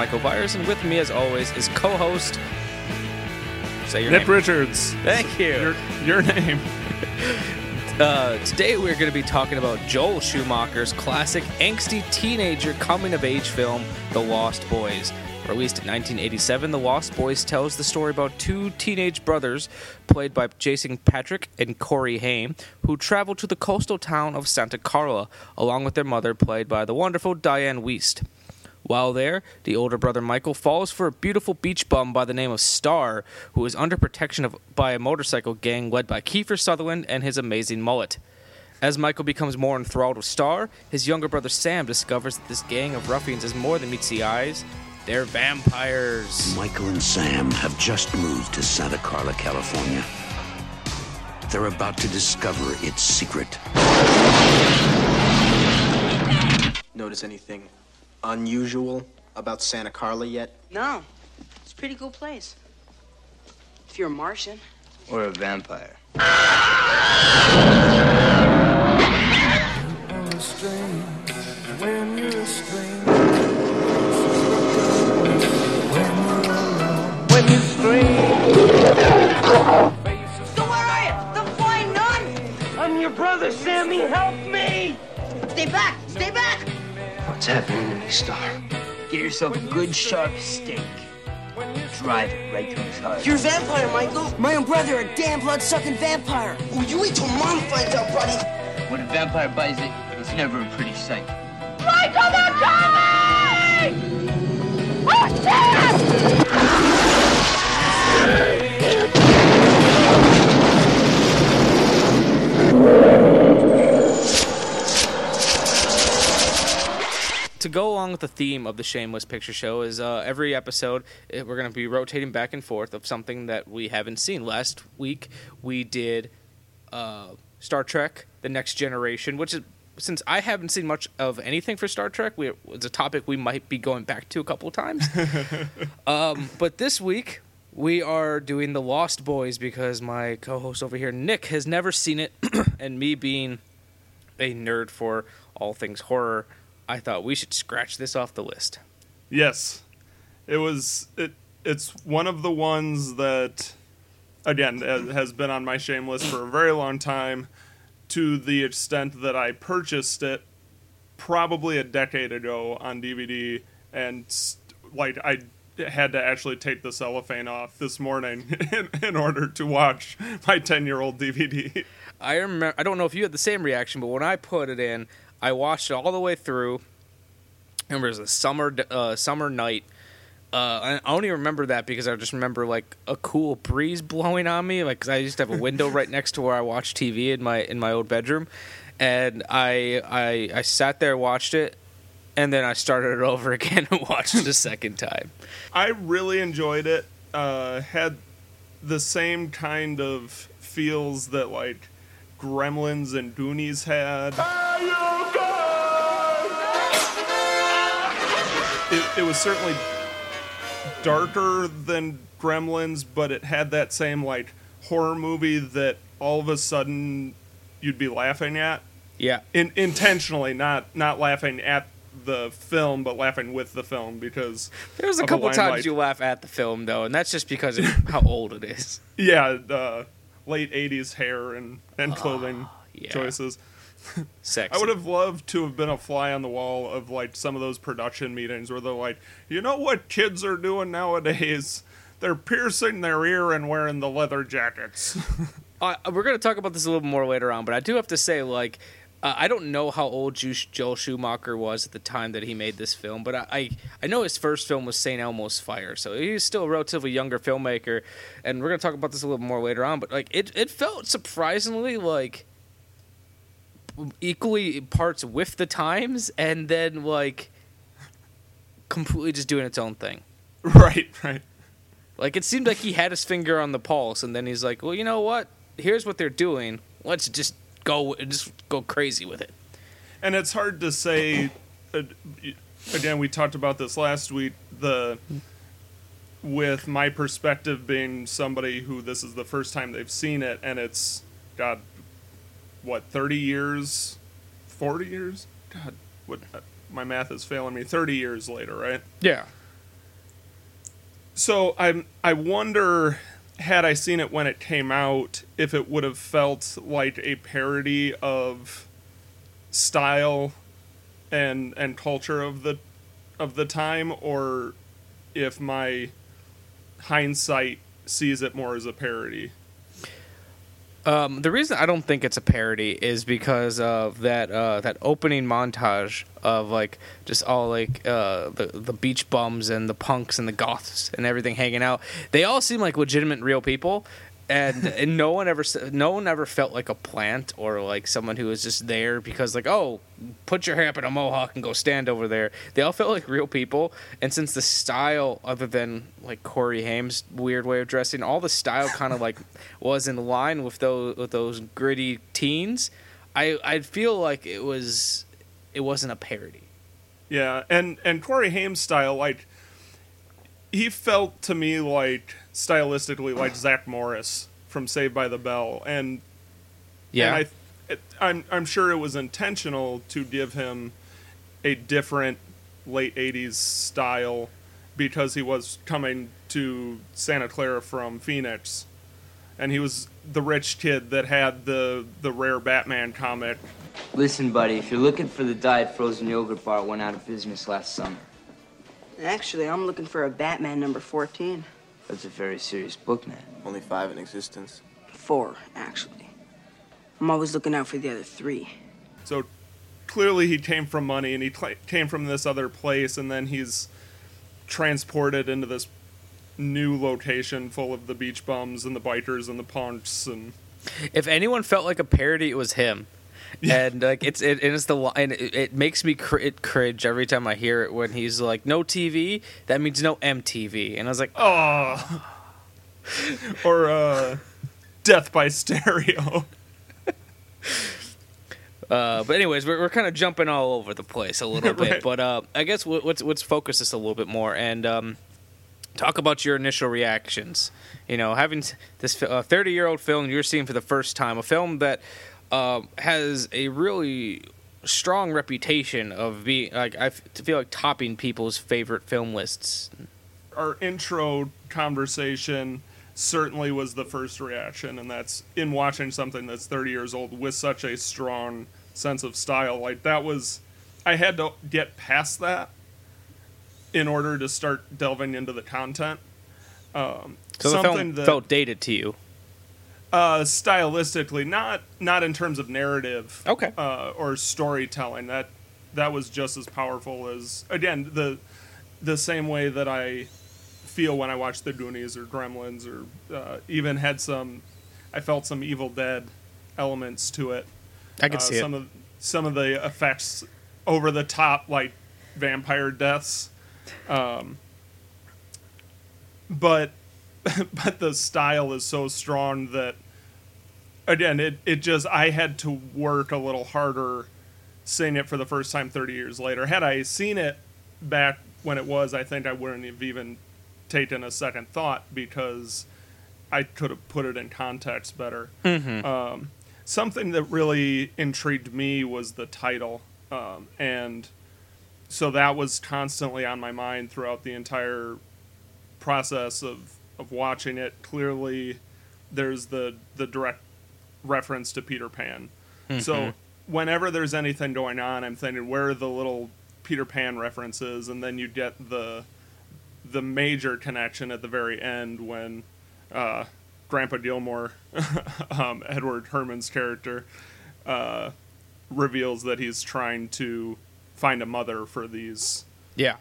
Michael Byers, and with me, as always, is co host. Say your Nip name. Richards. Thank you. Your, your name. Uh, today, we're going to be talking about Joel Schumacher's classic angsty teenager coming of age film, The Lost Boys. Released in 1987, The Lost Boys tells the story about two teenage brothers, played by Jason Patric and Corey Haim, who travel to the coastal town of Santa Carla, along with their mother, played by the wonderful Dianne Wiest. While there, the older brother Michael falls for a beautiful beach bum by the name of Star, who is under protection of, by a motorcycle gang led by Kiefer Sutherland and his amazing mullet. As Michael becomes more enthralled with Star, his younger brother Sam discovers that this gang of ruffians is more than meets the eyes. They're vampires. Michael and Sam have just moved to Santa Carla, California. They're about to discover its secret. Notice anything unusual about Santa Carla yet? No, it's a pretty cool place. If you're a Martian. Or a vampire. So where are you? The flying nun? I'm your brother, Sammy. Help me! Stay back! Stay back! What's happening to me, Star? Get yourself a good sharp stake. Drive it right through his heart. You're a vampire, Michael. My own brother, a damn blood-sucking vampire. Oh, you wait till mom finds out, buddy. When a vampire buys it, it's never a pretty sight. Michael, they're coming! Oh, shit! To go along with the theme of the Shameless Picture Show is uh, every episode eh, we're going to be rotating back and forth of something that we haven't seen. Last week we did uh, Star Trek: The Next Generation, which is since I haven't seen much of anything for Star Trek, we, it's a topic we might be going back to a couple times. um, but this week we are doing The Lost Boys because my co-host over here, Nick, has never seen it, and me being a nerd for all things horror. I thought we should scratch this off the list. Yes. It was it it's one of the ones that again has been on my shame list for a very long time to the extent that I purchased it probably a decade ago on DVD and like I had to actually take the cellophane off this morning in, in order to watch my 10-year-old DVD. I remember. I don't know if you had the same reaction, but when I put it in, I watched it all the way through. I remember it was a summer uh, summer night. Uh, I only remember that because I just remember like a cool breeze blowing on me, like because I used to have a window right next to where I watched TV in my in my old bedroom, and I I I sat there watched it, and then I started it over again and watched it a second time. I really enjoyed it. Uh, had the same kind of feels that like Gremlins and Goonies had. It, it was certainly darker than Gremlins, but it had that same like horror movie that all of a sudden you'd be laughing at Yeah, in, intentionally, not not laughing at the film, but laughing with the film because there was a couple times you laugh at the film though, and that's just because of how old it is. Yeah, the late '80s hair and and clothing Ah, yeah. choices. Sexy. I would have loved to have been a fly on the wall of like some of those production meetings where they're like, you know what kids are doing nowadays? They're piercing their ear and wearing the leather jackets. Uh, we're going to talk about this a little more later on, but I do have to say, like, uh, I don't know how old Joel Schumacher was at the time that he made this film, but I, I, I know his first film was St. Elmo's Fire, so he's still a relatively younger filmmaker, and we're going to talk about this a little more later on, but, like, it, it felt surprisingly, like, equally parts with the times, and then, like, completely just doing its own thing. right, right. Like it seemed like he had his finger on the pulse, and then he's like, "Well, you know what? Here's what they're doing. Let's just go, just go crazy with it." And it's hard to say. Uh, again, we talked about this last week. The with my perspective being somebody who this is the first time they've seen it, and it's got what thirty years, forty years, God, what uh, my math is failing me. Thirty years later, right? Yeah. So I'm I wonder had I seen it when it came out if it would have felt like a parody of style and and culture of the of the time or if my hindsight sees it more as a parody. Um, the reason I don't think it's a parody is because of that uh, that opening montage of like just all like uh, the the beach bums and the punks and the goths and everything hanging out. They all seem like legitimate real people, and, and no one ever no one ever felt like a plant or like someone who was just there because like oh put your hair up in a mohawk and go stand over there. They all felt like real people, and since the style, other than like Corey Haim's weird way of dressing, all the style kind of like was in line with those with those gritty teens. I I feel like it was it wasn't a parody. Yeah, and and Corey Haim's style, like he felt to me like stylistically like Zach Morris from Saved by the Bell, and Yeah, and I, it, I'm I'm sure it was intentional to give him a different late '80s style because he was coming to Santa Clara from Phoenix, and he was the rich kid that had the the rare Batman comic. Listen, buddy, if you're looking for the diet frozen yogurt bar, it went out of business last summer. Actually, I'm looking for a Batman number 14. That's a very serious book, man. Only five in existence. Four, actually. I'm always looking out for the other three. So clearly he came from money and he cl- came from this other place and then he's transported into this new location full of the beach bums and the bikers and the punks and if anyone felt like a parody, it was him. And like it's it, it is the li- and it, it makes me cr- it cringe every time I hear it when he's like no TV that means no MTV and I was like oh or uh death by stereo Uh, but anyways, we're, we're kind of jumping all over the place a little bit. Right. But uh, I guess w- let's let's focus this a little bit more and um, talk about your initial reactions. You know, having this thirty year old film you're seeing for the first time, a film that uh, has a really strong reputation of being like I feel like topping people's favorite film lists. our intro conversation certainly was the first reaction and that's in watching something that's 30 years old with such a strong sense of style like that was i had to get past that in order to start delving into the content um, So the something film that felt dated to you. Uh, stylistically not not in terms of narrative Okay. uh, or storytelling that that was just as powerful as again the the same way that I feel when I watch the Goonies or Gremlins or uh, even had some I felt some Evil Dead elements to it. I can Uh, see some it. of some of the effects over the top like vampire deaths. Um, but but the style is so strong that again it, it just I had to work a little harder seeing it for the first time 30 years later. Had I seen it back when it was, I think I wouldn't have even taken a second thought because I could have put it in context better. Um, something that really intrigued me was the title. Um, and so that was constantly on my mind throughout the entire process of, of watching it. Clearly, there's the, the direct reference to Peter Pan. So whenever there's anything going on, I'm thinking, where are the little Peter Pan references? And then you get the the major connection at the very end when uh, Grandpa Gilmore, um, Edward Herrmann's character, uh, reveals that he's trying to find a mother for these Yeah.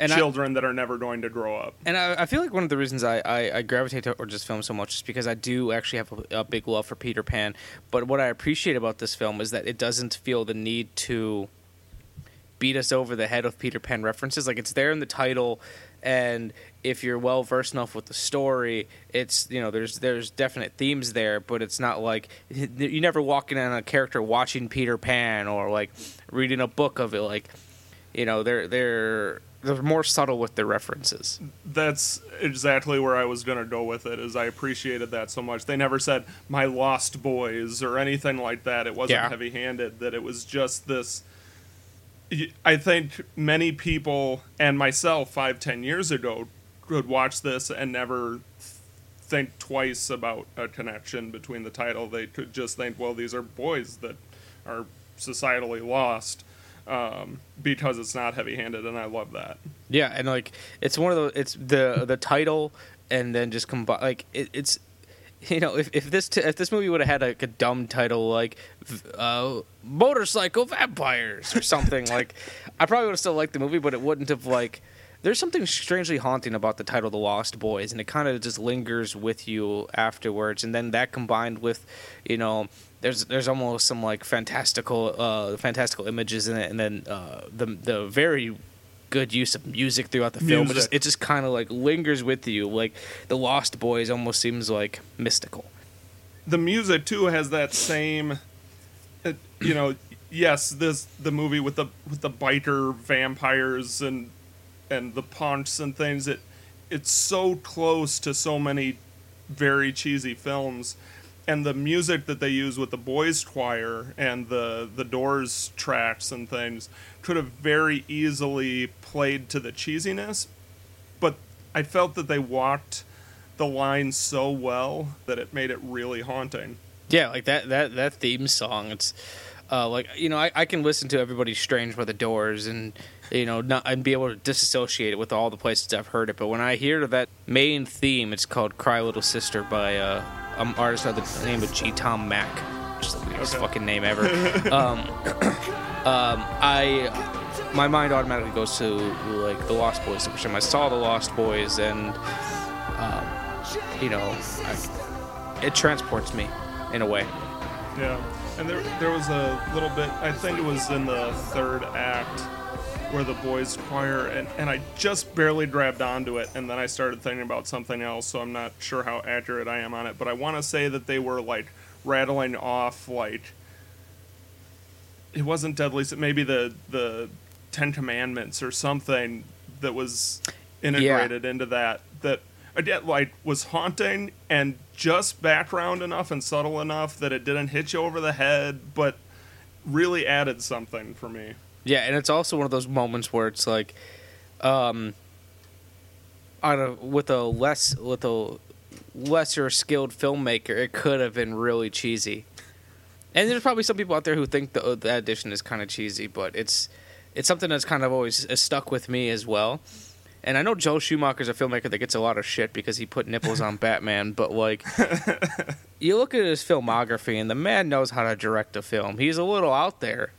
And I, children that are never going to grow up. And I, I feel like one of the reasons I, I, I gravitate towards this film so much is because I do actually have a, a big love for Peter Pan. But what I appreciate about this film is that it doesn't feel the need to beat us over the head with Peter Pan references. Like it's there in the title, and if you're well versed enough with the story, it's you know there's there's definite themes there, but it's not like you never walk in on a character watching Peter Pan or like reading a book of it. Like you know they're they're they're more subtle with their references. That's exactly where I was going to go with it. Is I appreciated that so much. They never said my lost boys or anything like that. It wasn't Yeah. heavy-handed. That it was just this I think many people and myself five ten years ago could watch this and never think twice about a connection between the title. They could just think, well, these are boys that are societally lost um, because it's not heavy-handed, and I love that. Yeah, and like it's one of the It's the the title, and then just combine. Like it, it's, you know, if, if this t- if this movie would have had like a dumb title like uh, motorcycle vampires or something, like I probably would have still liked the movie, but it wouldn't have like. There's something strangely haunting about the title, "The Lost Boys," and it kind of just lingers with you afterwards. And then that combined with, you know, there's there's almost some like fantastical uh, fantastical images in it, and then uh, the the very good use of music throughout the film. It just, Music. it just kind of like lingers with you. Like the Lost Boys almost seems like mystical. the music too has that same uh, you know yes this the movie with the with the biker vampires and and the punks and things it it's so close to so many very cheesy films and the music that they use with the boys choir and the the doors tracks and things could have very easily played to the cheesiness but i felt that they walked the line so well that it made it really haunting Yeah, like that that that theme song. It's uh, like you know I, I can listen to Everybody's Strange by the Doors and you know not and be able to disassociate it with all the places I've heard it. But when I hear that main theme, it's called "Cry Little Sister" by uh, an artist by the name of G. Tom Mac, which is the weirdest Okay. fucking name ever. um, um, I my mind automatically goes to like the Lost Boys. The first time I saw the Lost Boys, and um, you know, I, it transports me in a way. Yeah, and there there was a little bit. I think it was in the third act where the boys choir and and I just barely grabbed onto it, and then I started thinking about something else. So I'm not sure how accurate I am on it, but I want to say that they were like rattling off like it wasn't deadly. Sin- Maybe the the Ten Commandments or something that was integrated into that that uh, again like was haunting and just background enough and subtle enough that it didn't hit you over the head, but really added something for me. Yeah, and it's also one of those moments where it's like, um, on a with a less with a lesser skilled filmmaker, it could have been really cheesy. And there's probably some people out there who think the, the addition is kind of cheesy, but it's it's something that's kind of always uh, stuck with me as well. And I know Joel Schumacher's a filmmaker that gets a lot of shit because he put nipples on Batman, but like you look at his filmography and the man knows how to direct a film. He's a little out there.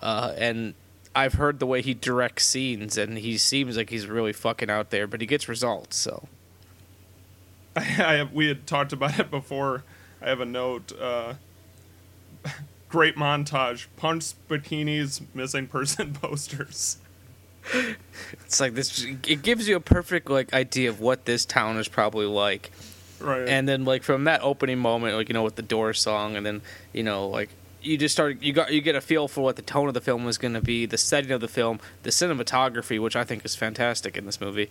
Uh, and I've heard the way he directs scenes and he seems like he's really fucking out there, but he gets results, so I have, we had talked about it before. I have a note. Uh, great montage: punks, bikinis, missing person posters. it's like this it gives you a perfect like idea of what this town is probably like. Right. and then like from that opening moment like you know with the door song and then you know like you just start you got you get a feel for what the tone of the film is going to be the setting of the film the cinematography which i think is fantastic in this movie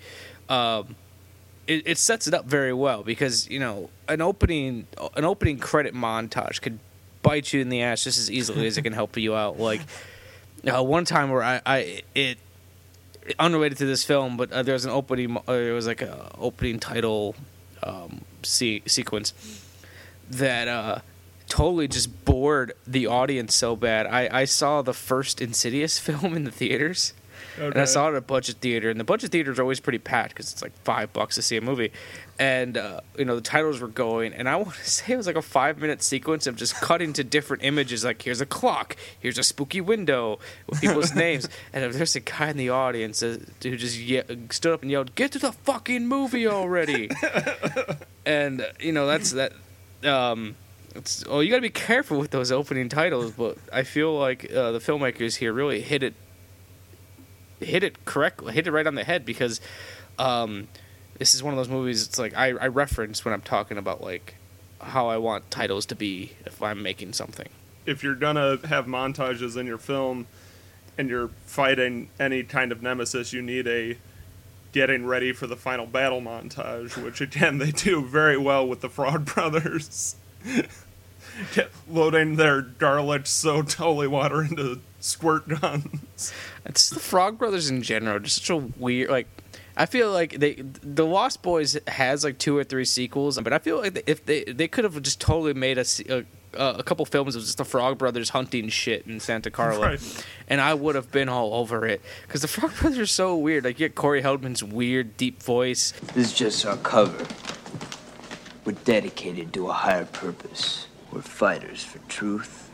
um it, it sets it up very well because you know an opening an opening credit montage could bite you in the ass just as easily as it can help you out like uh, one time where i i it unrelated to this film, but uh, there was an opening. Uh, it was like a opening title um, se- sequence that uh, totally just bored the audience so bad. I, I saw the first Insidious film in the theaters. And I saw it at a budget theater, and the budget theaters are always pretty packed because it's like five bucks to see a movie. And uh, you know the titles were going, and I want to say it was like a five minute sequence of just cutting to different images. Like here's a clock, here's a spooky window with people's names, and there's a guy in the audience uh, who just ye- stood up and yelled, "Get to the fucking movie already!" and uh, you know that's that. Um, it's, oh, you got to be careful with those opening titles, but I feel like uh, the filmmakers here really hit it hit it correctly, hit it right on the head because um, this is one of those movies. It's like I, I reference when I'm talking about like how I want titles to be if I'm making something. if you're gonna have montages in your film and you're fighting any kind of nemesis, you need a getting ready for the final battle montage, which again they do very well with the Frog Brothers. Get, loading their garlic soaked holy water into squirt guns. It's the Frog Brothers in general. Just such a weird like. I feel like they the Lost Boys has like two or three sequels, but I feel like if they they could have just totally made a, se- a, a couple films of just the Frog Brothers hunting shit in Santa Carla, Right. and I would have been all over it because the Frog Brothers are so weird. Like you get Corey Feldman's weird deep voice. This is just our cover. We're dedicated to a higher purpose. We're fighters for truth,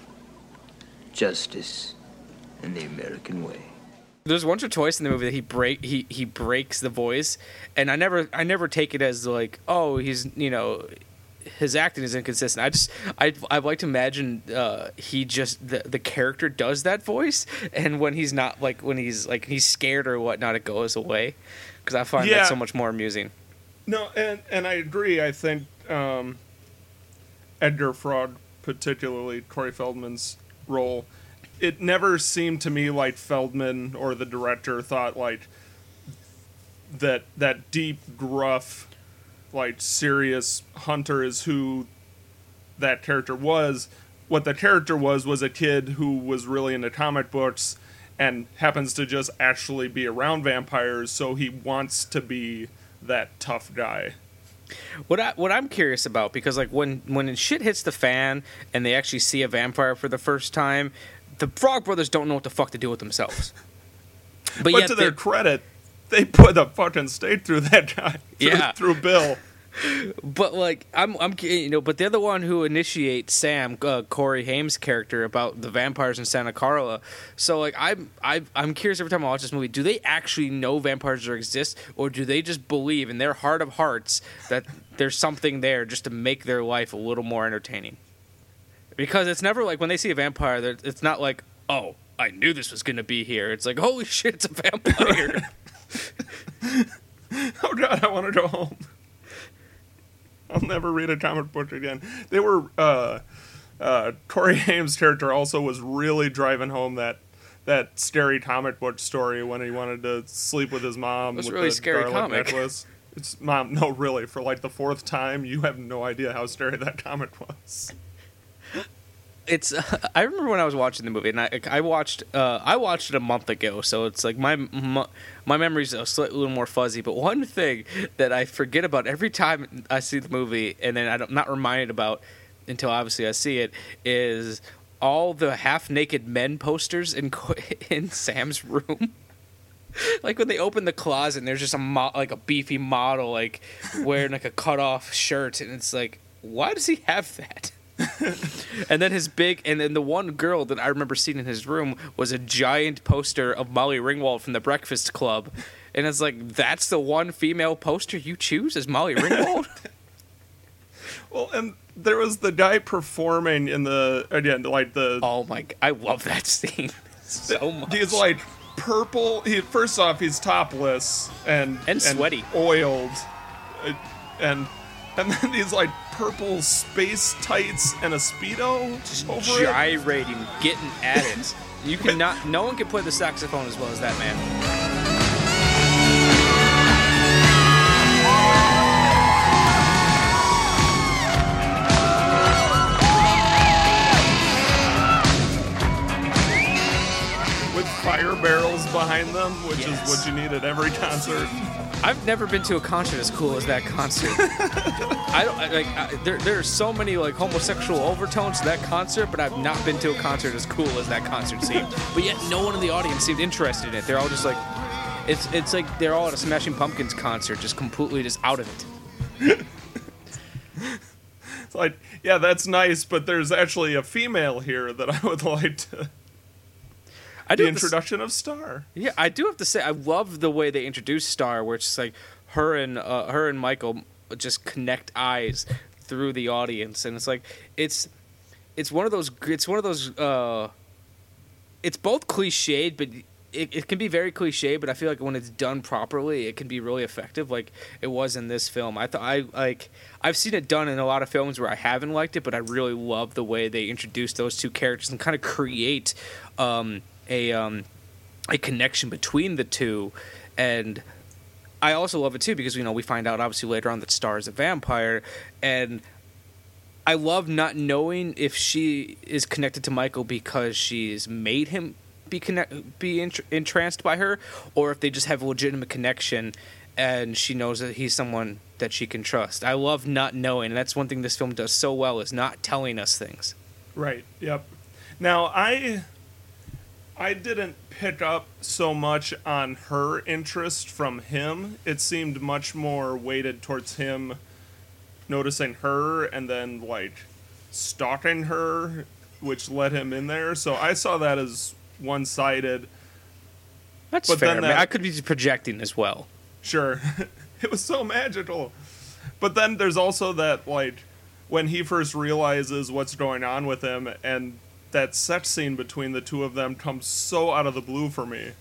justice, and the American way. There's once or twice in the movie that he break he he breaks the voice, and I never I never take it as like oh he's you know his acting is inconsistent. I just I I like to imagine uh, he just the the character does that voice, and when he's not like when he's like he's scared or whatnot, it goes away because I find Yeah. that so much more amusing. No, and and I agree. I think um, Edgar Frog, particularly Corey Feldman's role, it never seemed to me like Feldman or the director thought like that that deep, gruff, like serious hunter is who that character was. What the character was was a kid who was really into comic books and happens to just actually be around vampires, so he wants to be that tough guy. What I what I'm curious about because like when when shit hits the fan and they actually see a vampire for the first time, the Frog Brothers don't know what the fuck to do with themselves. But, But yet to their credit, they put the fucking state through that guy. Through, Yeah. through Bill. But like I'm, I'm, you know, but they're the one who initiates Sam, uh, Corey Haim's character about the vampires in Santa Carla. So like I'm, I, I'm curious every time I watch this movie, do they actually know vampires exist, or do they just believe in their heart of hearts that there's something there just to make their life a little more entertaining? Because it's never like when they see a vampire, it's not like, oh, I knew this was gonna be here. It's like, holy shit, it's a vampire. Oh god, I want to go home. I'll never read a comic book again. They were uh, uh, Corey Haim's character also was really driving home that that scary comic book story when he wanted to sleep with his mom. That's with really the scary comic. Necklace. It's mom. No, really, for like the fourth time, you have no idea how scary that comic was. It's I remember when I was watching the movie and I I watched uh, I watched it a month ago so it's like my my, my memories are slightly a little more fuzzy but one thing that I forget about every time I see the movie and then I'm not reminded about until obviously I see it is all the half naked men posters in in Sam's room. Like when they open the closet and there's just a mo- like a beefy model like wearing like a cut off shirt and it's like why does he have that and then his big, and then the one girl that I remember seeing in his room was a giant poster of Molly Ringwald from the Breakfast Club, and it's like that's the one female poster you choose as Molly Ringwald. Well, and there was the guy performing in the again like the oh my! I love that scene so much. He's like purple. He first off, he's topless and And sweaty. oiled, uh, and and then he's like purple space tights and a speedo over it. gyrating, getting at it. You cannot. No one can play the saxophone as well as that man. with fire barrels behind them, which Yes. is what you need at every concert. I've never been to a concert as cool as that concert. I don't I- like. I, there. There are so many like homosexual overtones to that concert, but I've not been to a concert as cool as that concert seemed. But yet, no one in the audience seemed interested in it. They're all just like, it's it's like they're all at a Smashing Pumpkins concert, just completely just out of it. It's like, yeah, that's nice, but there's actually a female here that I would like to. I do The have to s- introduction of Star. Yeah, I do have to say I love the way they introduce Star, where it's like her and uh, her and Michael just connect eyes through the audience, and it's like it's it's one of those it's one of those uh, it's both cliched, but it, it can be very cliche. But I feel like when it's done properly, it can be really effective, like it was in this film. I thought I like I've seen it done in a lot of films where I haven't liked it, but I really love the way they introduce those two characters and kind of create um, a um, a connection between the two and I also love it too because you know we find out obviously later on that Star is a vampire and I love not knowing if she is connected to Michael because she's made him be connect be entr- entranced by her, or if they just have a legitimate connection and she knows that he's someone that she can trust. I love not knowing, and that's one thing this film does so well is not telling us things. Right. Yep. Now I I didn't pick up so much on her interest from him. It seemed much more weighted towards him noticing her and then like stalking her, which led him in there. So I saw that as one sided. That's But fair. then I, mean, that- I could be projecting as well. Sure. it was so magical. But then there's also that like when he first realizes what's going on with him and that sex scene between the two of them comes so out of the blue for me.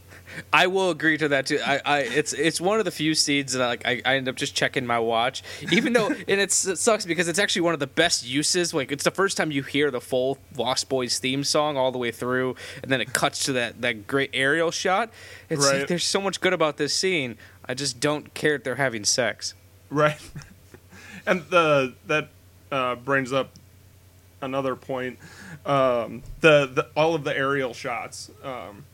I will agree to that too. I, I it's it's one of the few scenes that I, like I, I end up just checking my watch, even though and it's, it sucks because it's actually one of the best uses. Like it's the first time you hear the full Lost Boys theme song all the way through, and then it cuts to that that great aerial shot. It's Right. like there's so much good about this scene. I just don't care if they're having sex. Right. and the that uh, brings up another point. Um, the, the all of the aerial shots. Um,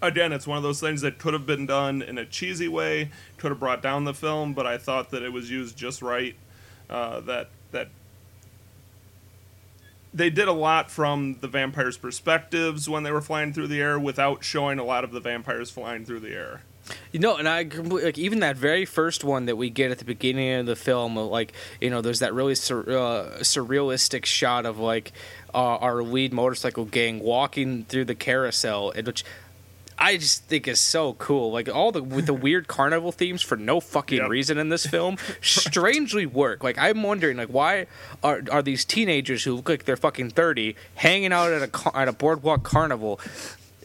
again, it's one of those things that could have been done in a cheesy way, could have brought down the film, but I thought that it was used just right. Uh, that that they did a lot from the vampires' perspectives when they were flying through the air without showing a lot of the vampires flying through the air. You know, and I completely, like even that very first one that we get at the beginning of the film, like you know, there's that really sur- uh, surrealistic shot of like uh, our lead motorcycle gang walking through the carousel, and which I just think is so cool. Like all the with the weird carnival themes for no fucking Yep. reason in this film, strangely work. Like I'm wondering, like why are are these teenagers who look like they're fucking thirty hanging out at a car- at a boardwalk carnival?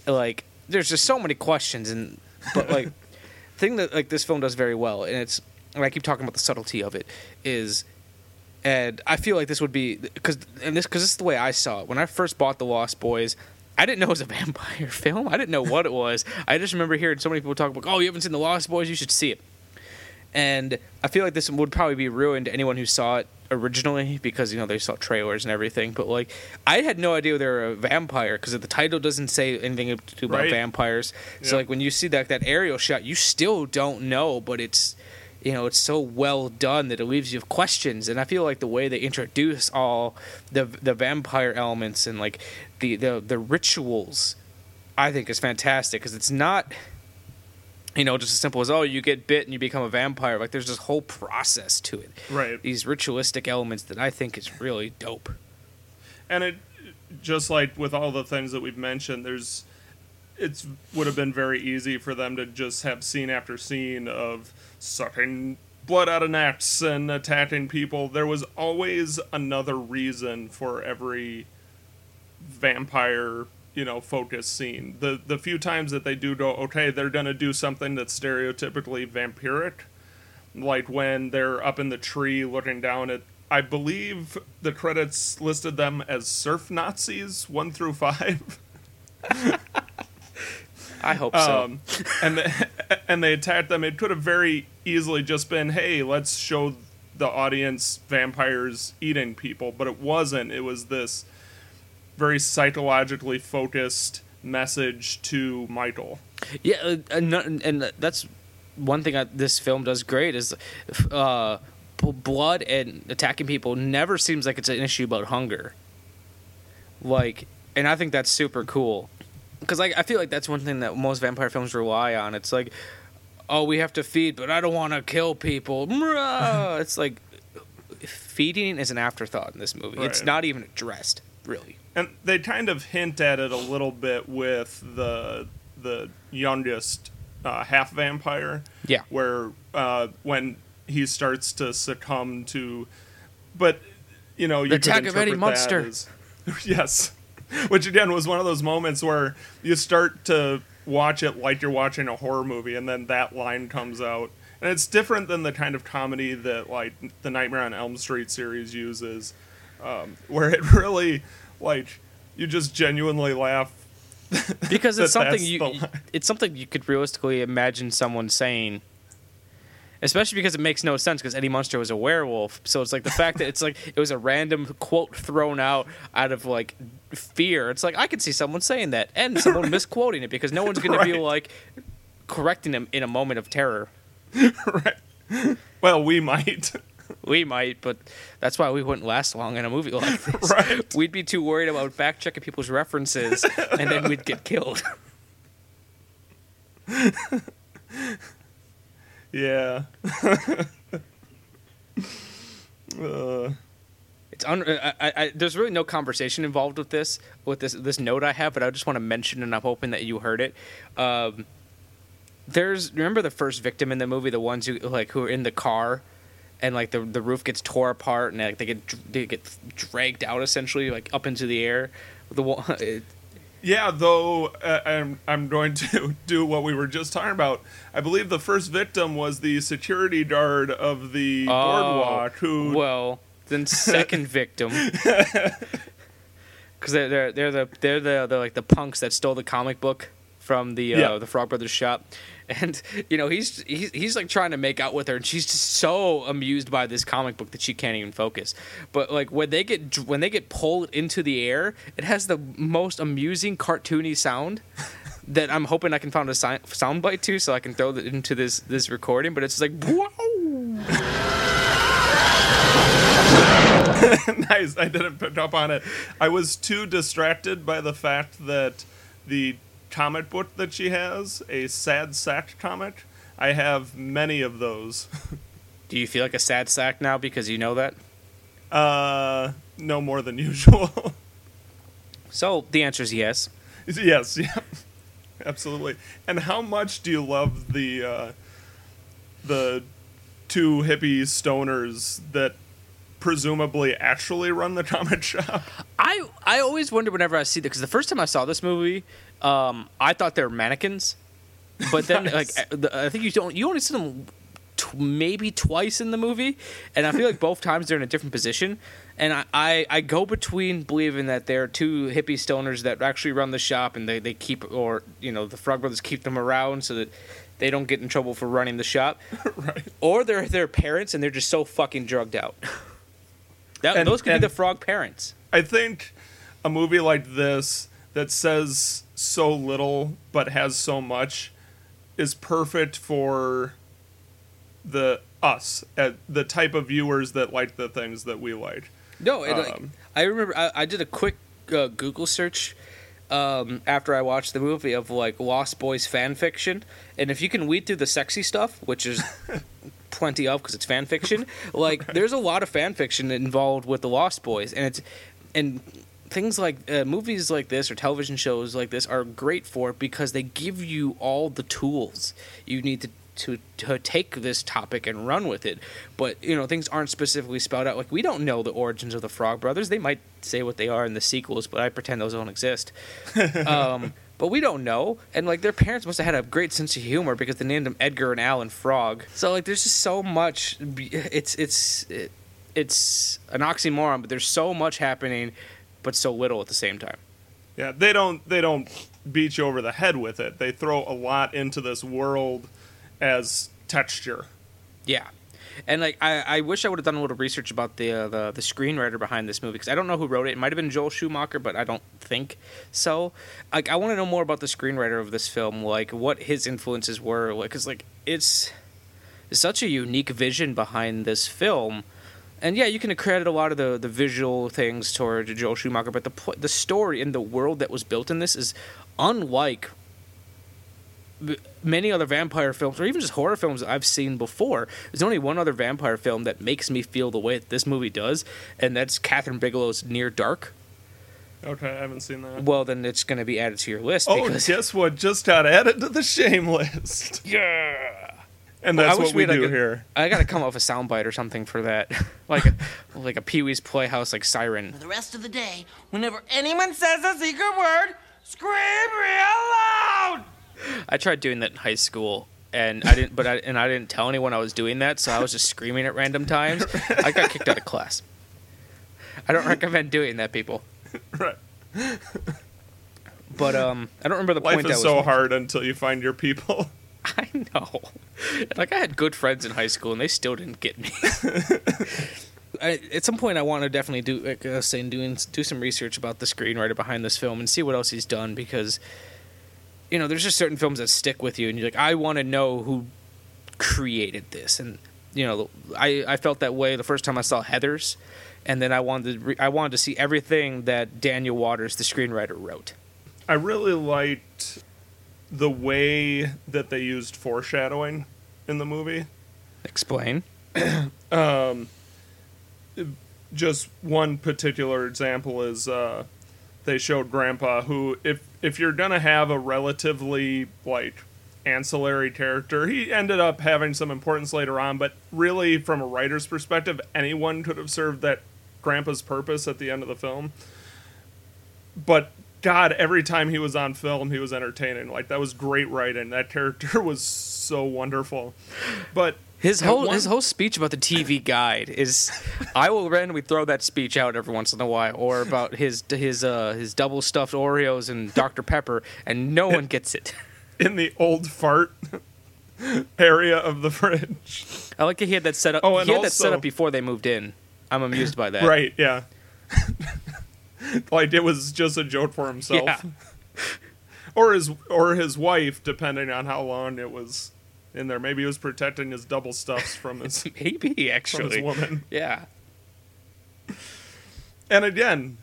Like there's just so many questions and but like thing that like this film does very well and it's and I keep talking about the subtlety of it is and I feel like this would be because and this because this is the way I saw it when I first bought the Lost Boys. I didn't know it was a vampire film. I didn't know what it was. I just remember hearing so many people talk about, "Oh, you haven't seen the Lost Boys? You should see it." And I feel like this would probably be ruined to anyone who saw it originally because you know they saw trailers and everything. But like, I had no idea they were a vampire because the title doesn't say anything about Right. vampires. So Yeah. like when you see that that aerial shot, you still don't know, but it's you know it's so well done that it leaves you with questions. And I feel like the way they introduce all the the vampire elements and like the the the rituals, I think is fantastic because it's not you know, just as simple as oh, you get bit and you become a vampire. Like there's this whole process to it. Right. These ritualistic elements that I think is really dope. and it just like with all the things that we've mentioned there's it would have been very easy for them to just have scene after scene of sucking blood out of necks and attacking people there was always another reason for every vampire you know focus scene the the few times that they do go okay they're gonna do something that's stereotypically vampiric like when they're up in the tree looking down at I believe the credits listed them as surf Nazis one through five. I hope so. Um, and they, and they attacked them. It could have very easily just been, hey, let's show the audience vampires eating people, but it wasn't. It was this very psychologically focused message to Michael. Yeah, uh, and, and that's one thing I, this film does great is uh, blood and attacking people never seems like it's an issue about hunger. Like, and I think that's super cool because like I feel like that's one thing that most vampire films rely on. It's like, oh, we have to feed, but I don't want to kill people. It's like feeding is an afterthought in this movie. It's not even addressed, really. And they kind of hint at it a little bit with the the youngest uh, half vampire. Yeah. Where uh, when he starts to succumb to, but you know, you The attack of Eddie interpret that Munster. as- yes, which again was one of those moments where you start to watch it like you're watching a horror movie, and then that line comes out. And it's different than the kind of comedy that like the Nightmare on Elm Street series uses, um, where it really like you just genuinely laugh because it's that something you it's something you could realistically imagine someone saying especially because it makes no sense because Eddie Munster was a werewolf. So it's like the fact that it's like it was a random quote thrown out out of like fear. It's like I could see someone saying that and someone misquoting it because no one's going to be like correcting him in a moment of terror. right. Well, we might. We might, but that's why we wouldn't last long in a movie like this. Right. We'd be too worried about fact checking people's references, and then we'd get killed. Yeah. uh, It's un- I, I, I, there's really no conversation involved with this with this this note I have, but I just want to mention, and I'm hoping that you heard it. Um, there's remember the first victim in the movie, the ones who like who are in the car, and like the the roof gets tore apart, and like they get they get dragged out essentially like up into the air. The it, yeah, though uh, I'm I'm going to do what we were just talking about. I believe the first victim was the security guard of the boardwalk who Oh, well then second victim because they're, they're they're the they're the they're like the punks that stole the comic book from the uh, Yeah. the Frog Brothers shop, and you know he's he's he's like trying to make out with her, and she's just so amused by this comic book that she can't even focus. But like when they get when they get pulled into the air, it has the most amusing cartoony sound. That I'm hoping I can find a si- sound bite to, so I can throw that into this this recording. But it's like whoa. nice. I didn't pick up on it. I was too distracted by the fact that the comic book that she has, a sad sack comic, I have many of those. Do you feel like a sad sack now because you know that? Uh, no more than usual. So the answer is yes. yes, yeah, absolutely. And how much do you love the uh, the two hippie stoners that presumably actually run the comic shop? I I always wonder whenever I see that because the first time I saw this movie, um, I thought they were mannequins, but then Nice. like I think you don't you only see them t- maybe twice in the movie, and I feel like both times they're in a different position, and I, I I go between believing that they're two hippie stoners that actually run the shop and they they keep or you know the Frog Brothers keep them around so that. They don't get in trouble for running the shop, right. or they're their parents and they're just so fucking drugged out. That, And- those could be the frog parents. I think a movie like this that says so little but has so much is perfect for the us, uh, the type of viewers that like the things that we like. No, it, like, Um, I remember I, I did a quick uh, Google search um, after I watched the movie of like Lost Boys fan fiction, and if you can weed through the sexy stuff, which is plenty of because it's fan fiction, like there's a lot of fan fiction involved with the Lost Boys, and it's and things like uh, movies like this or television shows like this are great for because they give you all the tools you need to to, to take this topic and run with it. But you know, things aren't specifically spelled out. Like we don't know the origins of the Frog Brothers. They might say what they are in the sequels, but I pretend those don't exist. um, but we don't know. And like their parents must have had a great sense of humor because they named them Edgar and Alan Frog. So like, there's just so much. It's it's it, it's an oxymoron, but there's so much happening, but so little at the same time. Yeah, they don't they don't beat you over the head with it. They throw a lot into this world as texture. Yeah, and like I, I wish I would have done a little research about the uh, the the screenwriter behind this movie because I don't know who wrote it. It might have been Joel Schumacher, but I don't think so. Like I want to know more about the screenwriter of this film, like what his influences were, like because like it's, it's such a unique vision behind this film. And yeah, you can credit a lot of the, the visual things toward Joel Schumacher, but the pl- the story and the world that was built in this is unlike many other vampire films or even just horror films that I've seen before. There's only one other vampire film that makes me feel the way that this movie does, and that's Kathryn Bigelow's Near Dark. Okay, I haven't seen that. Well, then it's going to be added to your list. Oh, guess what? Just got added to the shame list. yeah. And I that's wish what we we do like, a- here. I got to come up with a soundbite or something for that, like a, like a Pee Wee's Playhouse like siren. For the rest of the day, whenever anyone says a secret word, scream real loud! I tried doing that in high school, and I didn't. But I and I didn't tell anyone I was doing that, so I was just screaming at random times. I got kicked out of class. I don't recommend doing that, people. Right. But um, I don't remember the Life point. I is was so making. hard until you find your people. I, know. Like I had good friends in high school, and they still didn't get me. I, at some point, I want to definitely do, like uh, I was saying, doing do some research about the screenwriter behind this film and see what else he's done because, you know, there's just certain films that stick with you, and you're like, I want to know who created this, and you know, I I felt that way the first time I saw Heathers, and then I wanted to re- I wanted to see everything that Daniel Waters, the screenwriter, wrote. I really liked the way that they used foreshadowing in the movie. Explain. Just one particular example is uh, they showed Grandpa, who if if you're gonna have a relatively like ancillary character, he ended up having some importance later on. But really, from a writer's perspective, anyone could have served that Grandpa's purpose at the end of the film. But God, every time he was on film, he was entertaining. Like that was great writing. That character was so wonderful. But His whole one- his whole speech about the TV guide is, I will randomly throw that speech out every once in a while, or about his his uh his double stuffed Oreos and Dr Pepper, and no one gets it. in the old fart area of the fridge. I like that he had that set up. Oh, and he had that set also- up before they moved in. I'm amused by that. Right, yeah. like it was just a joke for himself. Yeah. Or his or his wife, depending on how long it was in there. Maybe he was protecting his double stuffs from his Maybe from his actually. woman. Yeah. And again,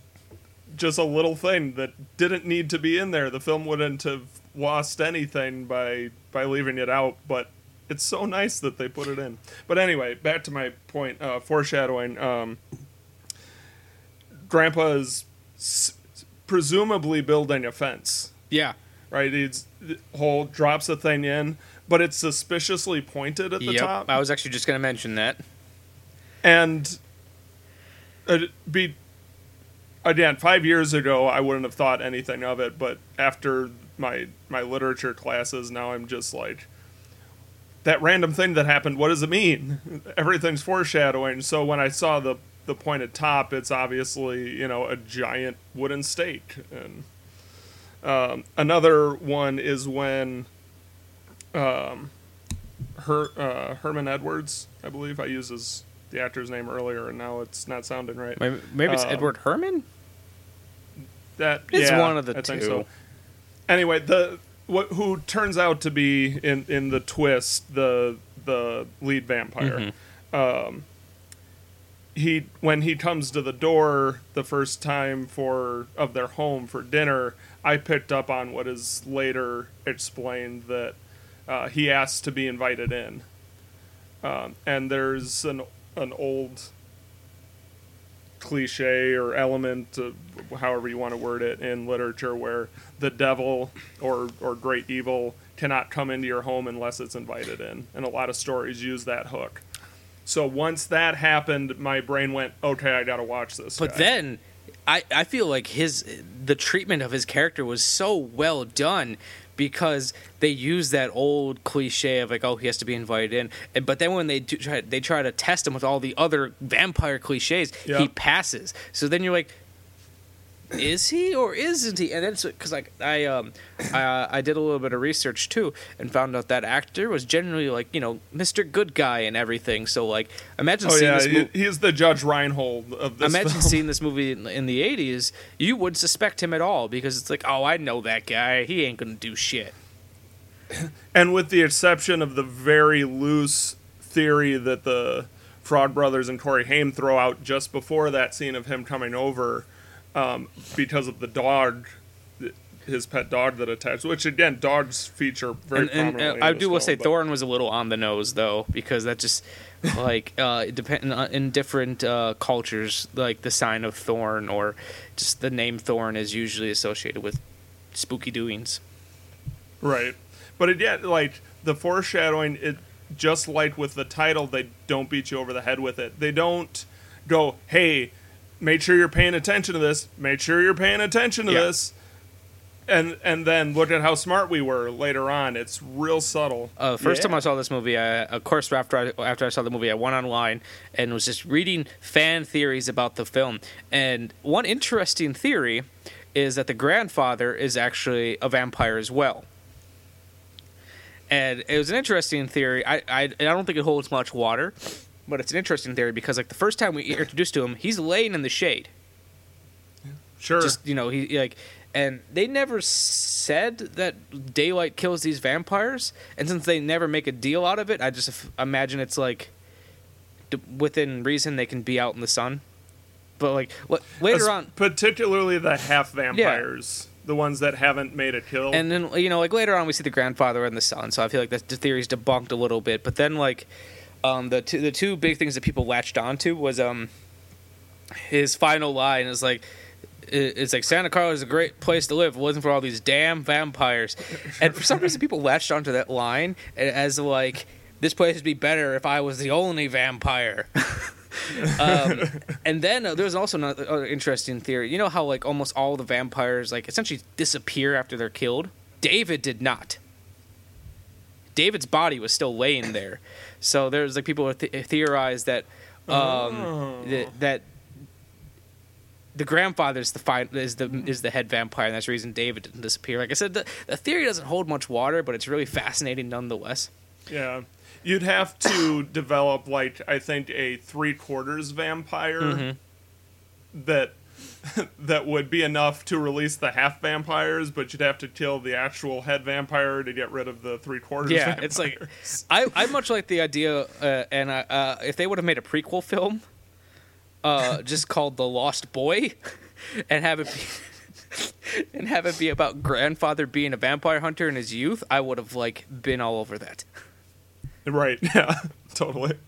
just a little thing that didn't need to be in there. The film wouldn't have lost anything by by leaving it out, but it's so nice that they put it in. But anyway, back to my point, uh, foreshadowing. Um, Grandpa is s- presumably building a fence, Yeah. right? He's the whole drops a thing in, but it's suspiciously pointed at the yep. top I was actually just gonna mention that. and it'd be again five years ago i wouldn't have thought anything of it but after my my literature classes now i'm just like that random thing that happened what does it mean everything's foreshadowing so when i saw the the pointed top it's obviously you know a giant wooden stake and um, another one is when um, her uh, herman edwards i believe i used his the actor's name earlier and now it's not sounding right Maybe, maybe it's Um, Edward Herrmann. that It's yeah, one of the I think two. so. Anyway, the what who turns out to be in in the twist the the lead vampire. Mm-hmm. Um, he when he comes to the door the first time for of their home for dinner, I picked up on what is later explained that uh, he asked to be invited in, um, and there's an an old cliche or element, however you want to word it, in literature where the devil or or great evil cannot come into your home unless it's invited in, and a lot of stories use that hook. So once that happened, my brain went, "Okay, I got to watch this." But guy." then, I I feel like his the treatment of his character was so well done because they use that old cliche of like oh he has to be invited in, and, but then when they do try they try to test him with all the other vampire cliches, Yeah. he passes. So then you're like. Is he or isn't he? And that's because like I um I, I did a little bit of research too and found out that actor was generally like you know Mr. Good Guy and everything. So like imagine oh seeing yeah, this movie. he's the Judge Reinhold of this. Imagine film. seeing this movie in, in the '80s, you wouldn't suspect him at all because it's like, oh, I know that guy. He ain't gonna do shit. and with the exception of the very loose theory that the Frog Brothers and Corey Haim throw out just before that scene of him coming over, um, because of the dog, his pet dog that attached. Which again, dogs feature very And, and, uh, prominently. in I do will film, say but- Thorn was a little on the nose though because that just like uh, depend in different uh, cultures, like the sign of Thorn or just the name Thorn is usually associated with spooky doings. Right. But again, like the foreshadowing, it just like with the title, they don't beat you over the head with it. They don't go, "Hey, make sure you're paying attention to this. Make sure you're paying attention to Yeah. this." And and then look at how smart we were later on. It's real subtle. Uh, first time I saw this movie, I, of course, after I, after I saw the movie, I went online and was just reading fan theories about the film. And one interesting theory is that the grandfather is actually a vampire as well. and it was an interesting theory. I I, I don't think it holds much water, but it's an interesting theory because like the first time we introduced to him, he's laying in the shade. Sure. Just you know, he like, and they never said that daylight kills these vampires. And since they never make a deal out of it, I just imagine it's like d- within reason they can be out in the sun. But like later Es- on, particularly the half vampires, the ones that haven't made a kill. and then you know like later on we see the grandfather and the son. So I feel like that the theory's debunked a little bit. But then like um, the two the two big things that people latched onto was um his final line is like it's like Santa Carla is a great place to live. It wasn't for all these damn vampires, and for some reason people latched onto that line as like this place would be better if I was the only vampire. um, and then uh, there's also another other interesting theory. You know how like almost all the vampires like essentially disappear after they're killed. David did not. David's body was still laying there, so there's like people th- theorize that um, that, that the grandfather's the fi- is the is the head vampire, and that's the reason David didn't disappear. Like I said, the, the theory doesn't hold much water, but it's really fascinating nonetheless. yeah. You'd have to develop like I think a three quarters vampire Mm-hmm. that that would be enough to release the half vampires, but you'd have to kill the actual head vampire to get rid of the three quarters. Yeah, it's like I, I much like the idea, uh, and I, uh, if they would have made a prequel film, uh, just called The Lost Boy, and have it be, and have it be about grandfather being a vampire hunter in his youth, I would have like been all over that. Right. Yeah. totally.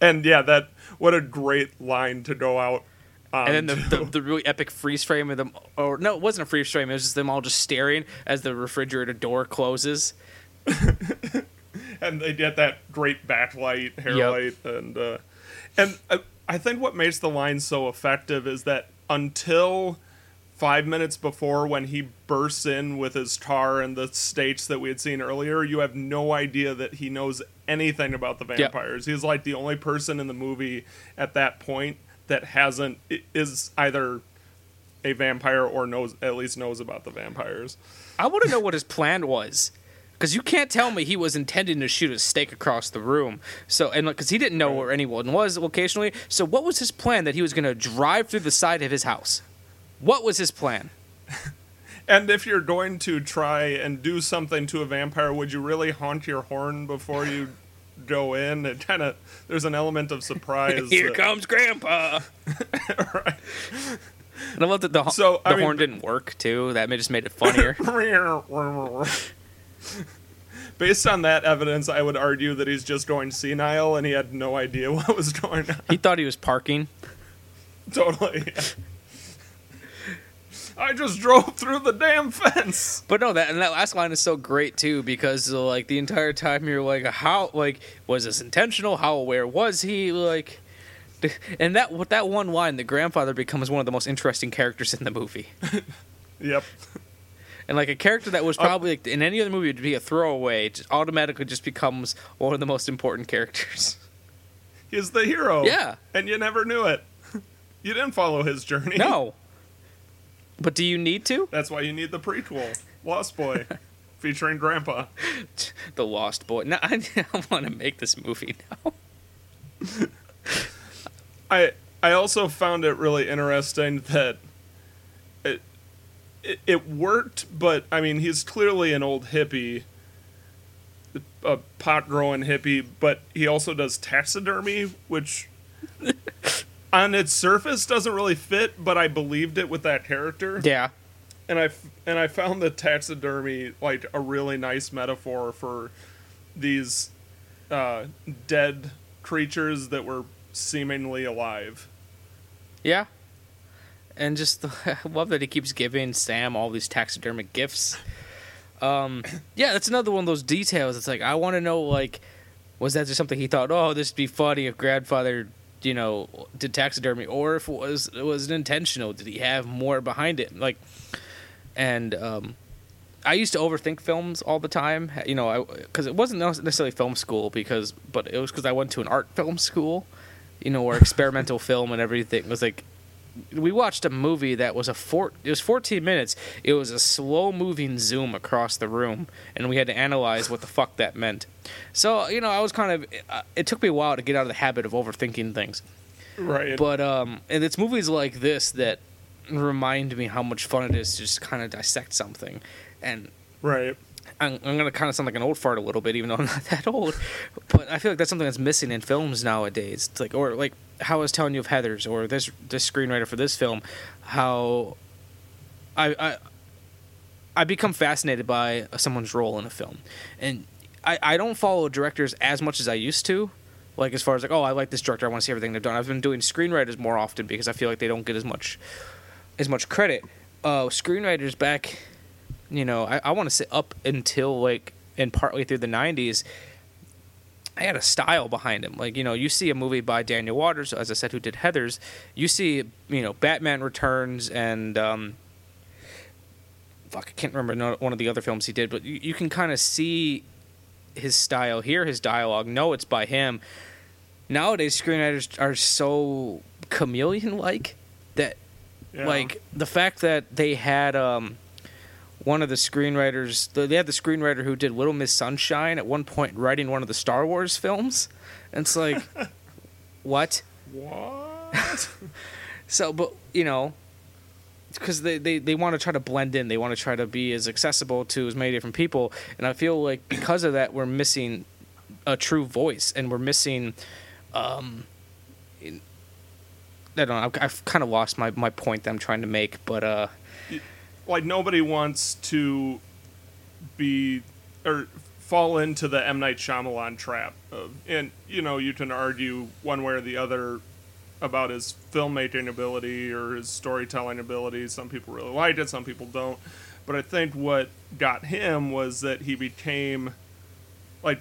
And yeah, that what a great line to go out. On And then the, the, the really epic freeze frame of them, or no, it wasn't a freeze frame. It was just them all just staring as the refrigerator door closes. and they get that great backlight, hair Yep. light, and uh, and I, I think what makes the line so effective is that until five minutes before when he bursts in with his car and the states that we had seen earlier, you have no idea that he knows anything about the vampires. He's like the only person in the movie at that point that hasn't is either a vampire or knows at least knows about the vampires. I want to know what his plan was. Because you can't tell me he was intending to shoot a stake across the room. So, and because he didn't know where anyone was locationally. So, what was his plan that he was going to drive through the side of his house? What was his plan? And if you're going to try and do something to a vampire, would you really honk your horn before you go in? It kind of there's an element of surprise. Here that- comes Grandpa. right. And I love that the, So, the I mean- horn didn't work too. That just made it funnier. Based on that evidence, I would argue that he's just going senile and he had no idea what was going on. he thought he was parking. totally. I just drove through the damn fence. But no, that and that last line is so great too because uh, like the entire time you're like, how like was this intentional? How aware was he? Like, and that with that one line, the grandfather becomes one of the most interesting characters in the movie, Yep. and like a character that Uh, was probably like, in any other movie would be a throwaway, just automatically just becomes one of the most important characters. He's the hero. Yeah. And you never knew it. You didn't follow his journey. No, but do you need to? That's why you need the prequel, Lost Boy, featuring Grandpa. The Lost Boy. No, I, I want to make this movie now. I I also found it really interesting that it it, it worked, but I mean he's clearly an old hippie, a pot growing hippie, but he also does taxidermy, which on its surface doesn't really fit, but I believed it with that character. Yeah. and I f- and I found the taxidermy like a really nice metaphor for these uh, dead creatures that were seemingly alive. Yeah. And just the, I love that he keeps giving Sam all these taxidermic gifts. Um, yeah, that's another one of those details. It's like I want to know, like, was that just something he thought? Oh, this would be funny if grandfather, you know, did taxidermy, or if it was it was intentional? Did he have more behind it? Like, and um, I used to overthink films all the time. You know, I because it wasn't necessarily film school, because but it was because I went to an art film school. You know, where experimental film and everything was like we watched a movie that was a four. It was 14 minutes. It was a slow moving zoom across the room, and we had to analyze what the fuck that meant. So you know, I was kind of. uh, It took me a while to get out of the habit of overthinking things. Right. But um, and it's movies like this that remind me how much fun it is to just kind of dissect something, and right. I'm, I'm gonna kind of sound like an old fart a little bit, even though I'm not that old. But I feel like that's something that's missing in films nowadays. It's like, or like how I was telling you of Heathers, or this this screenwriter for this film, how I I I become fascinated by someone's role in a film, and I I don't follow directors as much as I used to. Like as far as like, oh, I like this director, I want to see everything they've done. I've been doing screenwriters more often because I feel like they don't get as much as much credit. Uh, screenwriters back you know, I, I want to say up until like and partly through the '90s, I had a style behind him. Like you know, you see a movie by Daniel Waters, as I said, who did Heathers. You see, you know, Batman Returns and um, fuck, I can't remember one of the other films he did, but you, you can kind of see his style, hear his dialogue, know it's by him. Nowadays, screenwriters are so chameleon-like that Yeah. like the fact that they had um one of the screenwriters they had the screenwriter who did little miss sunshine at one point writing one of the star wars films. And it's like what? What? so but you know because they, they, they want to try to blend in. They want to try to be as accessible to as many different people. And i feel like because of that we're missing a true voice and we're missing um in, i don't know i've, I've kind of lost my, my point that i'm trying to make but uh like nobody wants to be or fall into the M Night Shyamalan trap of, and you know you can argue one way or the other about his filmmaking ability or his storytelling ability. Some people really liked it, some people don't. But I think what got him was that he became like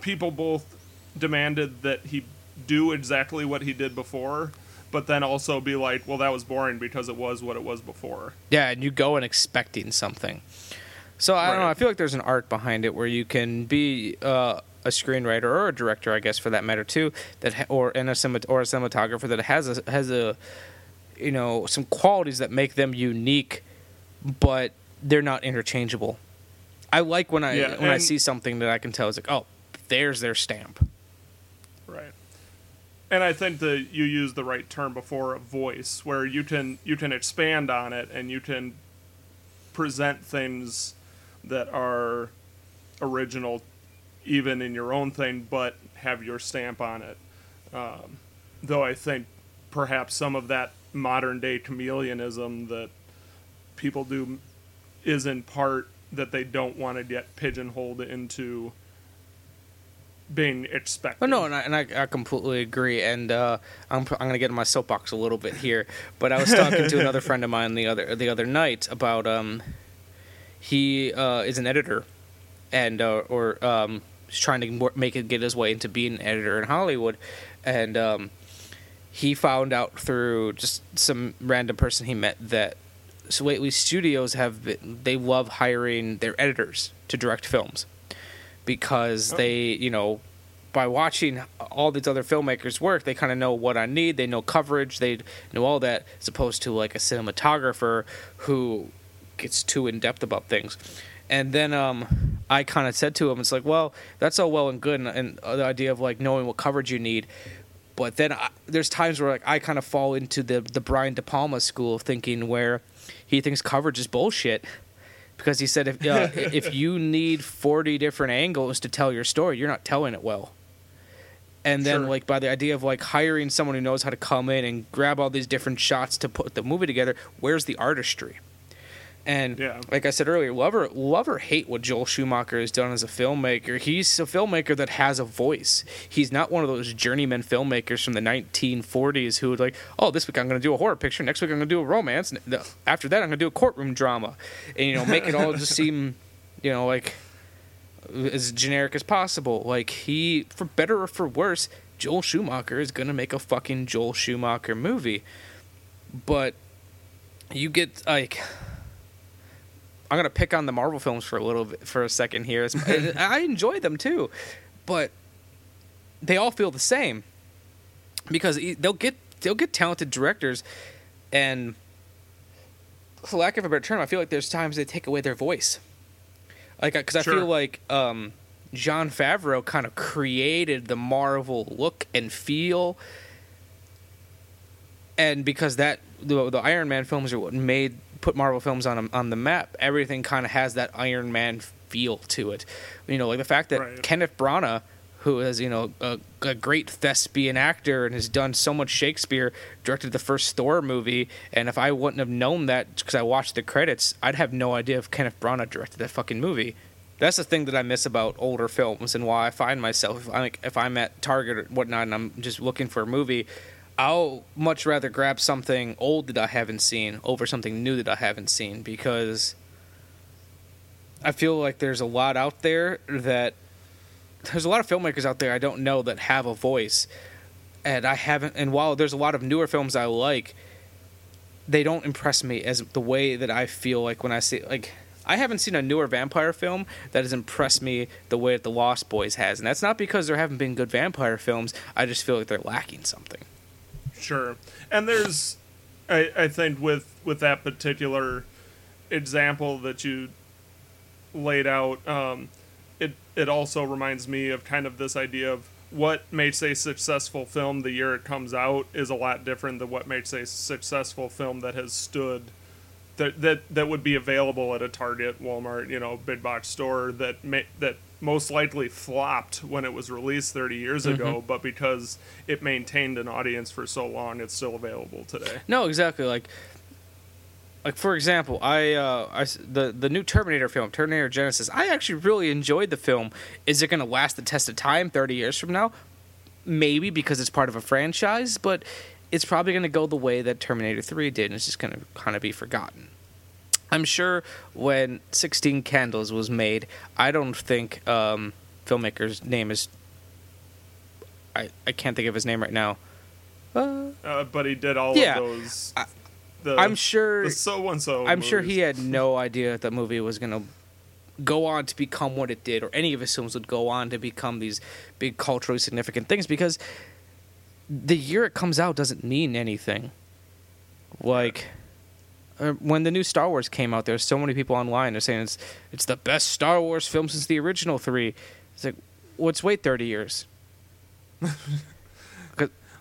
people both demanded that he do exactly what he did before, but then also be like, well, that was boring because it was what it was before. Yeah, and you go in expecting something. So I don't know. I feel like there's an art behind it where you can be uh, a screenwriter or a director, I guess, for that matter too, that ha- or and a cinemat- or a cinematographer that has a has a you know some qualities that make them unique, but they're not interchangeable. I like when I Yeah, when I see something that I can tell it's like, oh, there's their stamp. And I think that you used the right term before, a voice, where you can you can expand on it and you can present things that are original, even in your own thing, but have your stamp on it. Um, though I think perhaps some of that modern day chameleonism that people do is in part that they don't want to get pigeonholed into being expected. Oh no, and I, and I, I completely agree. And uh, I'm I'm gonna get in my soapbox a little bit here, but I was talking to another friend of mine the other the other night about um, he uh, is an editor, and uh, or um, he's trying to make it get his way into being an editor in Hollywood, and um, he found out through just some random person he met that so lately studios have been, they love hiring their editors to direct films because they you know by watching all these other filmmakers work they kind of know what i need they know coverage they know all that as opposed to like a cinematographer who gets too in depth about things. And then um, i kind of said to him it's like well that's all well and good and, and the idea of like knowing what coverage you need but then I, there's times where like I kind of fall into the the Brian De Palma school of thinking where he thinks coverage is bullshit because he said if uh, if you need 40 different angles to tell your story, you're not telling it well. And then Sure. like by the idea of like hiring someone who knows how to come in and grab all these different shots to put the movie together, where's the artistry? And Yeah. like I said earlier, love or love or hate what Joel Schumacher has done as a filmmaker. He's a filmmaker that has a voice. He's not one of those journeyman filmmakers from the 1940s who would like, oh, this week I'm going to do a horror picture, next week I'm going to do a romance, and after that I'm going to do a courtroom drama, and you know make it all just seem, you know, like uh, as generic as possible. Like he, for better or for worse, Joel Schumacher is going to make a fucking Joel Schumacher movie, but you get like I'm gonna pick on the Marvel films for a little bit for a second here. I enjoy them too, but they all feel the same because they'll get they'll get talented directors and for lack of a better term, I feel like there's times they take away their voice. Like, because I Sure. feel like um, Jon Favreau kind of created the Marvel look and feel, and because that the, the Iron Man films are what made put Marvel films on on the map. Everything kind of has that Iron Man feel to it. You know, like the fact that Right. Kenneth Branagh, who is you know a, a great thespian actor and has done so much Shakespeare, directed the first Thor movie. And if I wouldn't have known that because I watched the credits, I'd have no idea if Kenneth Branagh directed that fucking movie. That's the thing that I miss about older films and why I find myself if I'm like, if I'm at Target or whatnot and I'm just looking for a movie, I'll much rather grab something old that I haven't seen over something new that I haven't seen because I feel like there's a lot out there that there's a lot of filmmakers out there I don't know that have a voice. And I haven't and while there's a lot of newer films I like they don't impress me as the way that I feel like when I see like I haven't seen a newer vampire film that has impressed me the way that The Lost Boys has. And that's not because there haven't been good vampire films. I just feel like they're lacking something Sure, and there's, I, I think with with that particular example that you laid out, um, it it also reminds me of kind of this idea of what makes a successful film the year it comes out is a lot different than what makes a successful film that has stood. That, that, that would be available at a Target, Walmart, you know, big box store that may, that most likely flopped when it was released 30 years ago, but because it maintained an audience for so long, it's still available today. No, exactly. Like, like for example, I, uh, I the the new Terminator film, Terminator Genisys. I actually really enjoyed the film. Is it going to last the test of time thirty years from now? Maybe because it's part of a franchise, but it's probably going to go the way that Terminator Three did, and it's just going to kind of be forgotten. I'm sure when Sixteen Candles was made, I don't think um, filmmaker's name is. I I can't think of his name right now. Uh, Uh, but he did all Yeah. of those. I- the, I'm sure. so and so. I'm sure he had no idea that the movie was going to go on to become what it did, or any of his films would go on to become these big culturally significant things because the year it comes out doesn't mean anything. Like uh, Uh, when the new Star Wars came out, there's so many people online are saying it's it's the best Star Wars film since the original three. It's like, let's wait 30 years.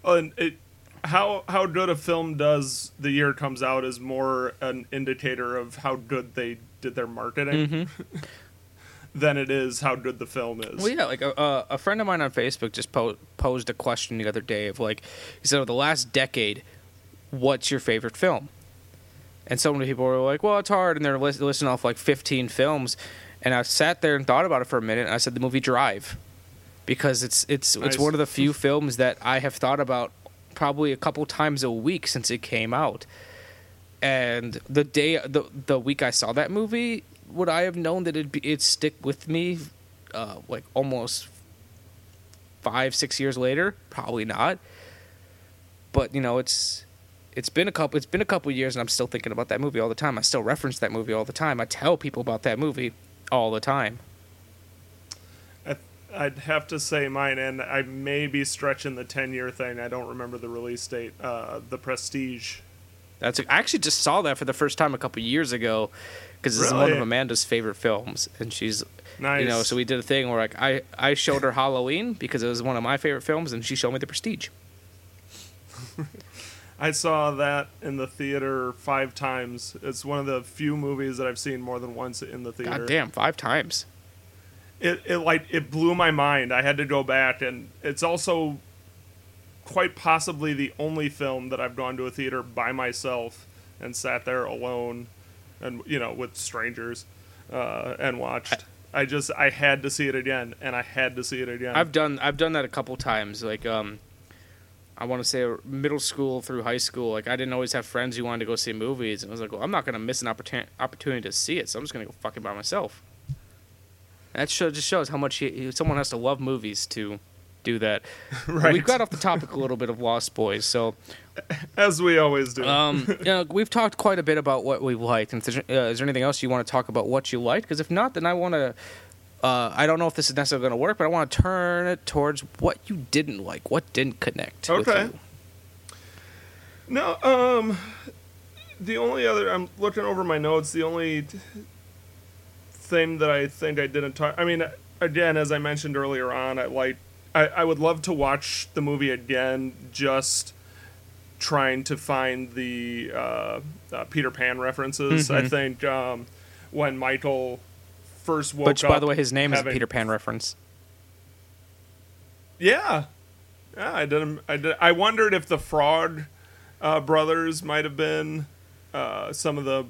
And it, how how good a film does the year comes out is more an indicator of how good they did their marketing mm-hmm. than it is how good the film is. Well, yeah, like a, a, a friend of mine on Facebook just po- posed a question the other day of like, he said, "Over the last decade, what's your favorite film?" And so many people were like, "Well, it's hard," and they're list- listing off like 15 films. And I sat there and thought about it for a minute, and I said the movie Drive, because it's it's it's Nice. one of the few films that I have thought about probably a couple times a week since it came out. And the day the the week I saw that movie, would I have known that it'd be it'd stick with me, uh, like almost five six years later? Probably not. But you know, it's it's been a couple it's been a couple years, and I'm still thinking about that movie all the time. I still reference that movie all the time. I tell people about that movie all the time. I, I'd have to say mine, and I may be stretching the 10 year thing. I don't remember the release date. Uh, the Prestige. That's I actually just saw that for the first time a couple years ago because it's one of Amanda's favorite films, and she's Nice. you know so we did a thing where like I I showed her Halloween because it was one of my favorite films, and she showed me The Prestige. I saw that in the theater five times. It's one of the few movies that I've seen more than once in the theater. God damn, five times. it, it like it blew my mind. I had to go back, and it's also quite possibly the only film that I've gone to a theater by myself and sat there alone, and you know with strangers, uh, and watched. I just I had to see it again, and I had to see it again. I've done I've done that a couple times. Like um, I want to say middle school through high school. Like I didn't always have friends who wanted to go see movies, and I was like, well, I'm not gonna miss an opportunity opportunity to see it, so I'm just gonna go fucking by myself. That show just shows how much he, someone has to love movies to do that. Right. We've got off the topic a little bit of Lost Boys, so as we always do. um, you know, we've talked quite a bit about what we liked. And uh, is there anything else you want to talk about what you liked? Because if not, then I want to. Uh, I don't know if this is necessarily going to work, but I want to turn it towards what you didn't like, what didn't connect. Okay. No, um, the only other I'm looking over my notes. The only thing that I think I didn't talk. I mean, again, as I mentioned earlier on, I like. I, I would love to watch the movie again, just trying to find the uh, uh, Peter Pan references. I think um, when Michael first woke Which, up, by the way, his name is a Peter Pan reference. Yeah, yeah. I didn't. I did. I wondered if the Frog uh, brothers might have been uh, some of the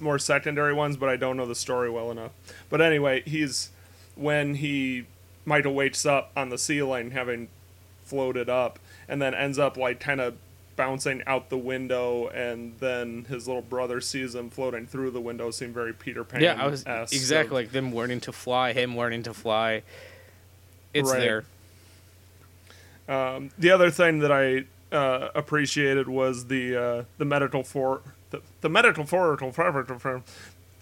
more secondary ones, but I don't know the story well enough. But anyway, he's when he Michael wakes up on the ceiling, having floated up, and then ends up like kind of bouncing out the window, and then his little brother sees him floating through the window. Seemed very Peter Pan. Yeah, I was exactly like them learning to fly, him learning to fly. It's Right. there. Um, the other thing that I uh, appreciated was the uh, the medical for the, the for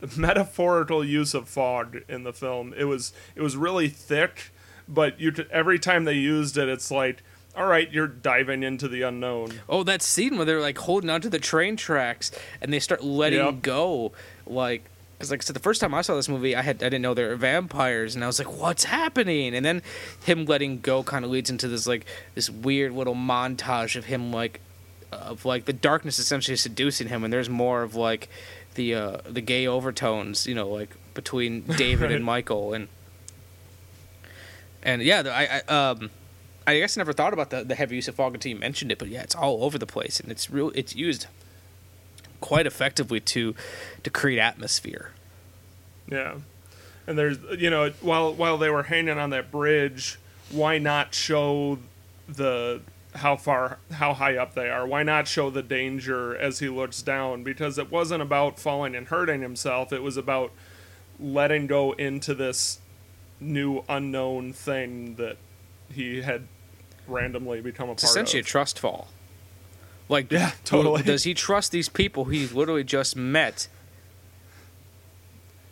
the metaphorical use of fog in the film. It was it was really thick, but you every time they used it, it's like, all right, you're diving into the unknown. Oh, that scene where they're like holding onto the train tracks and they start letting Yep. go, like. Because like I said, the first time I saw this movie, I had I didn't know they were vampires, and I was like, "What's happening?" And then him letting go kind of leads into this like this weird little montage of him like of like the darkness essentially seducing him, and there's more of like the uh, the gay overtones, you know, like between David and Michael, and and yeah, I, I um I guess I never thought about the, the heavy use of fog until you mentioned it, but yeah, it's all over the place, and it's real. It's used quite effectively to to create atmosphere. Yeah, and there's you know while while they were hanging on that bridge, why not show the how far how high up they are? Why not show the danger as he looks down? Because it wasn't about falling and hurting himself. It was about letting go into this new unknown thing that he had randomly become a It's part essentially of. a trust fall. Like, Yeah, totally. Does he trust these people he literally just met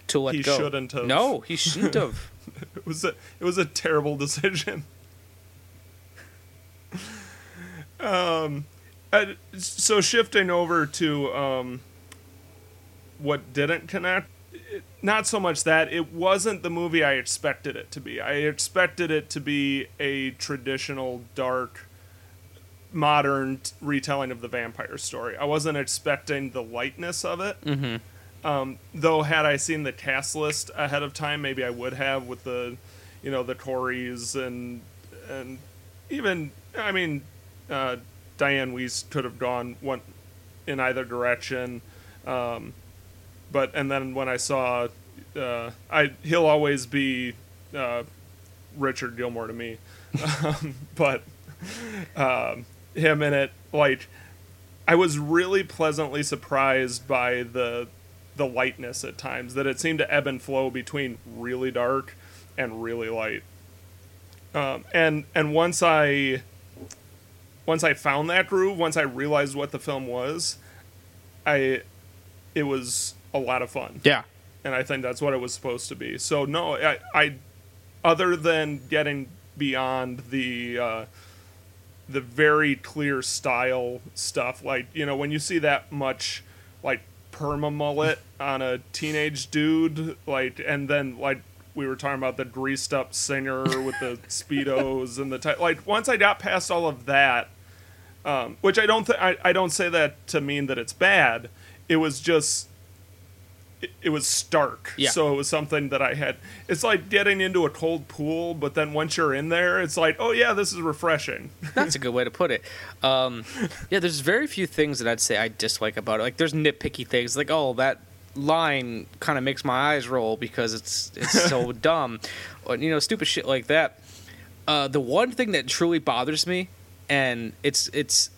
to let He go? shouldn't have. No, he shouldn't have. it was a it was a terrible decision. um, uh, so shifting over to um, what didn't connect, it- not so much that it wasn't the movie I expected it to be. I expected it to be a traditional dark, modern t- retelling of the vampire story. I wasn't expecting the lightness of it. Um, though, had I seen the cast list ahead of time, maybe I would have with the, you know, the Coreys and and even I mean, uh, Dianne Wiest could have gone one in either direction. Um, but and then when I saw, uh, I he'll always be uh, Richard Gilmore to me, um, but um, him in it like I was really pleasantly surprised by the the lightness at times that it seemed to ebb and flow between really dark and really light. Um, and and once I once I found that groove, once I realized what the film was, I it was a lot of fun yeah. and I think that's what it was supposed to be. So no, I, I other than getting beyond the uh, the very clear style stuff, like you know when you see that much like perma mullet on a teenage dude, like and then like we were talking about the greased up singer with the speedos and the ti- like. Once I got past all of that, um, which I don't th- I, I don't say that to mean that it's bad. It was just it, was stark. Yeah. So it was something that I had. It's like getting into a cold pool, but then once you're in there, it's like, oh yeah, this is refreshing. That's a good way to put it. Um, yeah, there's very few things that I'd say I dislike about it. Like, there's nitpicky things, like, oh, that line kind of makes my eyes roll because it's it's so dumb, or you know, stupid shit like that. Uh, the one thing that truly bothers me, and it's it's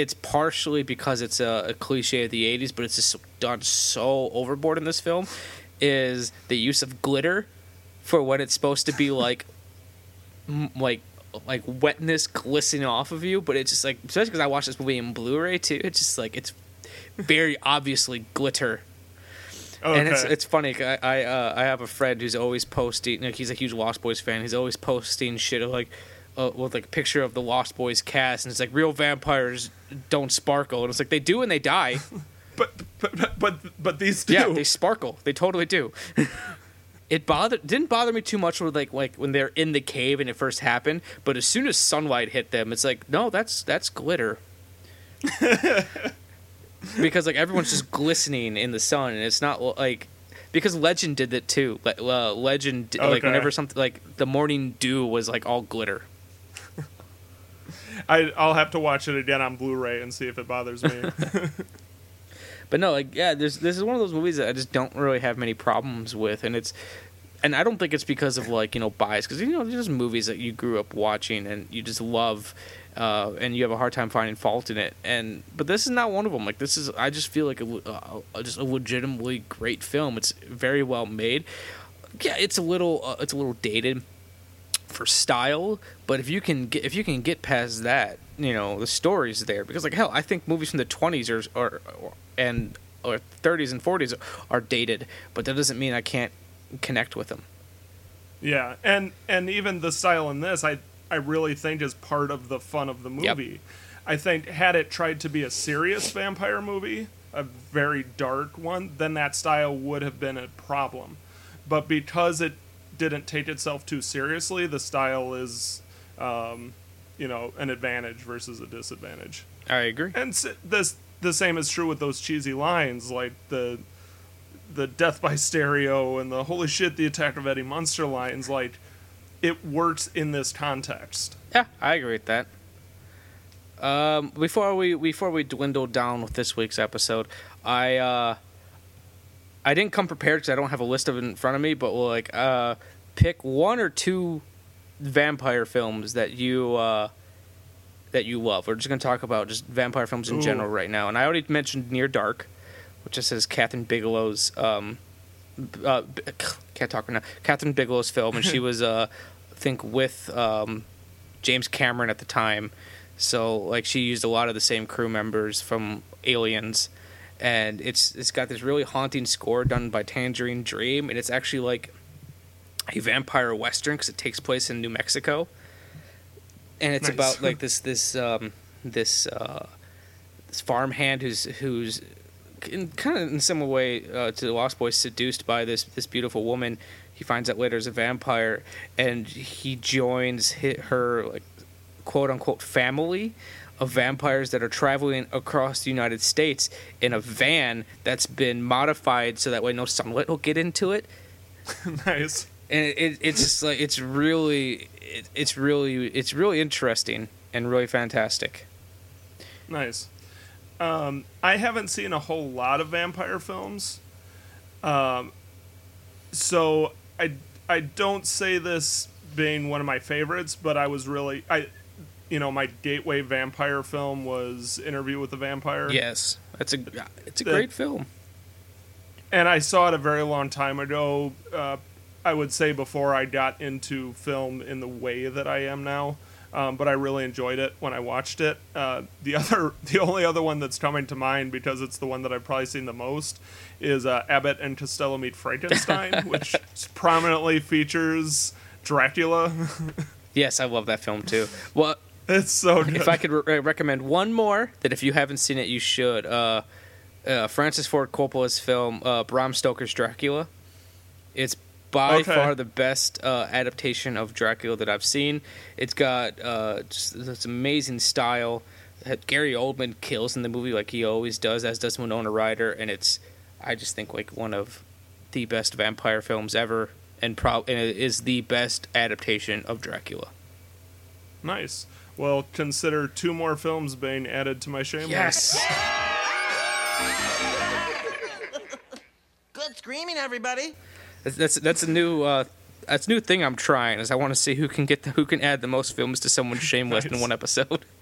it's partially because it's a, a cliche of the '80s, but it's just done so overboard in this film, is the use of glitter for when it's supposed to be like m- like like wetness glistening off of you, but it's just like especially because I watched this movie in Blu-ray too. It's just like it's very obviously glitter, Okay. and it's it's funny. I I, uh, I have a friend who's always posting. Like he's a huge Lost Boys fan. He's always posting shit of like, uh, with like a picture of the Lost Boys cast, and it's like real vampires don't sparkle, and it's like they do and they die. But but but but, these do. yeah, they sparkle. They totally do. it bothered didn't bother me too much with like like when they're in the cave and it first happened, but as soon as sunlight hit them, it's like no, that's that's glitter. because like everyone's just glistening in the sun, and it's not like because Legend did it too. Le- uh, Legend did, like Okay. whenever something like the morning dew was like all glitter. I I'll have to watch it again on Blu-ray and see if it bothers me. But no, like yeah, this this is one of those movies that I just don't really have many problems with, and it's and I don't think it's because of like you know bias, because you know there's just movies that you grew up watching and you just love, uh, and you have a hard time finding fault in it. And but this is not one of them. Like this is I just feel like a, uh, just a legitimately great film. It's very well made. Yeah, it's a little uh, it's a little dated for style, but if you can get if you can get past that, you know the story's there because like hell, I think movies from the twenties or, or or and or thirties and forties are dated, but that doesn't mean I can't connect with them. yeah, and and even the style in this, I I really think is part of the fun of the Yep. movie. I think had it tried to be a serious vampire movie, a very dark one, then that style would have been a problem. But because it didn't take itself too seriously, the style is, um, you know, an advantage versus a disadvantage. I agree. And s- this the same is true with those cheesy lines like the the death by stereo and the holy shit the attack of Eddie Munster lines like it works in this context. Yeah, I agree with that. Um, before we before we dwindle down with this week's episode, I uh, I didn't come prepared because I don't have a list of it in front of me. But we'll like uh, pick one or two vampire films that you uh, that you love. We're just gonna talk about just vampire films in Ooh. general right now. And I already mentioned Near Dark, which just says Kathryn Bigelow's um, uh, can't talk right now. Kathryn Bigelow's film, and she was uh, I think with um, James Cameron at the time. So like she used a lot of the same crew members from Aliens, and it's it's got this really haunting score done by Tangerine Dream, and it's actually like a vampire western because it takes place in New Mexico, and it's Nice. about like this this um, this uh, this farmhand who's who's in kind of in a similar way uh, to the Lost Boys, seduced by this this beautiful woman. He finds out later is a vampire, and he joins her like quote unquote family of vampires that are traveling across the United States in a van that's been modified so that way no sunlight will get into it. nice. And it, it, it's just like it's really it, it's really it's really interesting and really fantastic. Nice. Um, I haven't seen a whole lot of vampire films. Um, so I I don't say this being one of my favorites, but I was really I you know, my gateway vampire film was Interview with the Vampire. Yes, it's a it's a great film. and I saw it a very long time ago. Uh, I would say before I got into film in the way that I am now, um, but I really enjoyed it when I watched it. Uh, the other, the only other one that's coming to mind because it's the one that I've probably seen the most is uh, Abbott and Costello Meet Frankenstein, which prominently features Dracula. Yes, I love that film too. Well, it's so good. if I could re- recommend one more that if you haven't seen it, you should. Uh, uh, Francis Ford Coppola's film uh, Bram Stoker's Dracula. It's by Okay. far the best uh, adaptation of Dracula that I've seen. It's got uh, just this amazing style. that Gary Oldman kills in the movie like he always does, as does Winona Ryder, and it's I just think like one of the best vampire films ever, and pro- and it is the best adaptation of Dracula. nice. Well, consider two more films being added to my shame list. Good screaming, everybody. That's that's, that's a new uh, that's a new thing I'm trying. Is I want to see who can get the, who can add the most films to someone's shame list in one episode.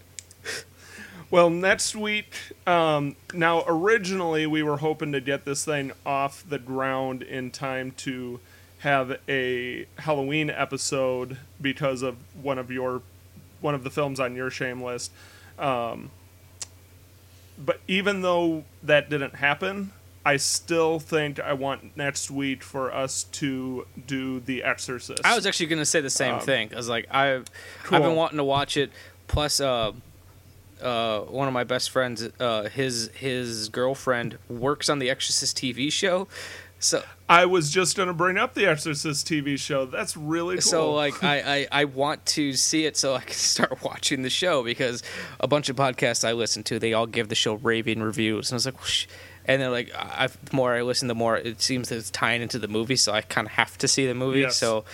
Well, next week, um, now originally we were hoping to get this thing off the ground in time to have a Halloween episode because of one of your one of the films on your shame list. Um, but even though that didn't happen, I still think I want next week for us to do The Exorcist. I was actually gonna say the same Um, thing. I was like, I've I've been wanting to watch it. Plus, uh, uh, one of my best friends, uh, his his girlfriend works on the Exorcist TV show. So I was just gonna bring up the Exorcist TV show. That's really cool. so like I, I I want to see it so I can start watching the show because a bunch of podcasts I listen to they all give the show raving reviews and I was like. Whoosh. And then, like, I, the more I listen, the more it seems that it's tying into the movie. So I kind of have to see the movie. Yes. So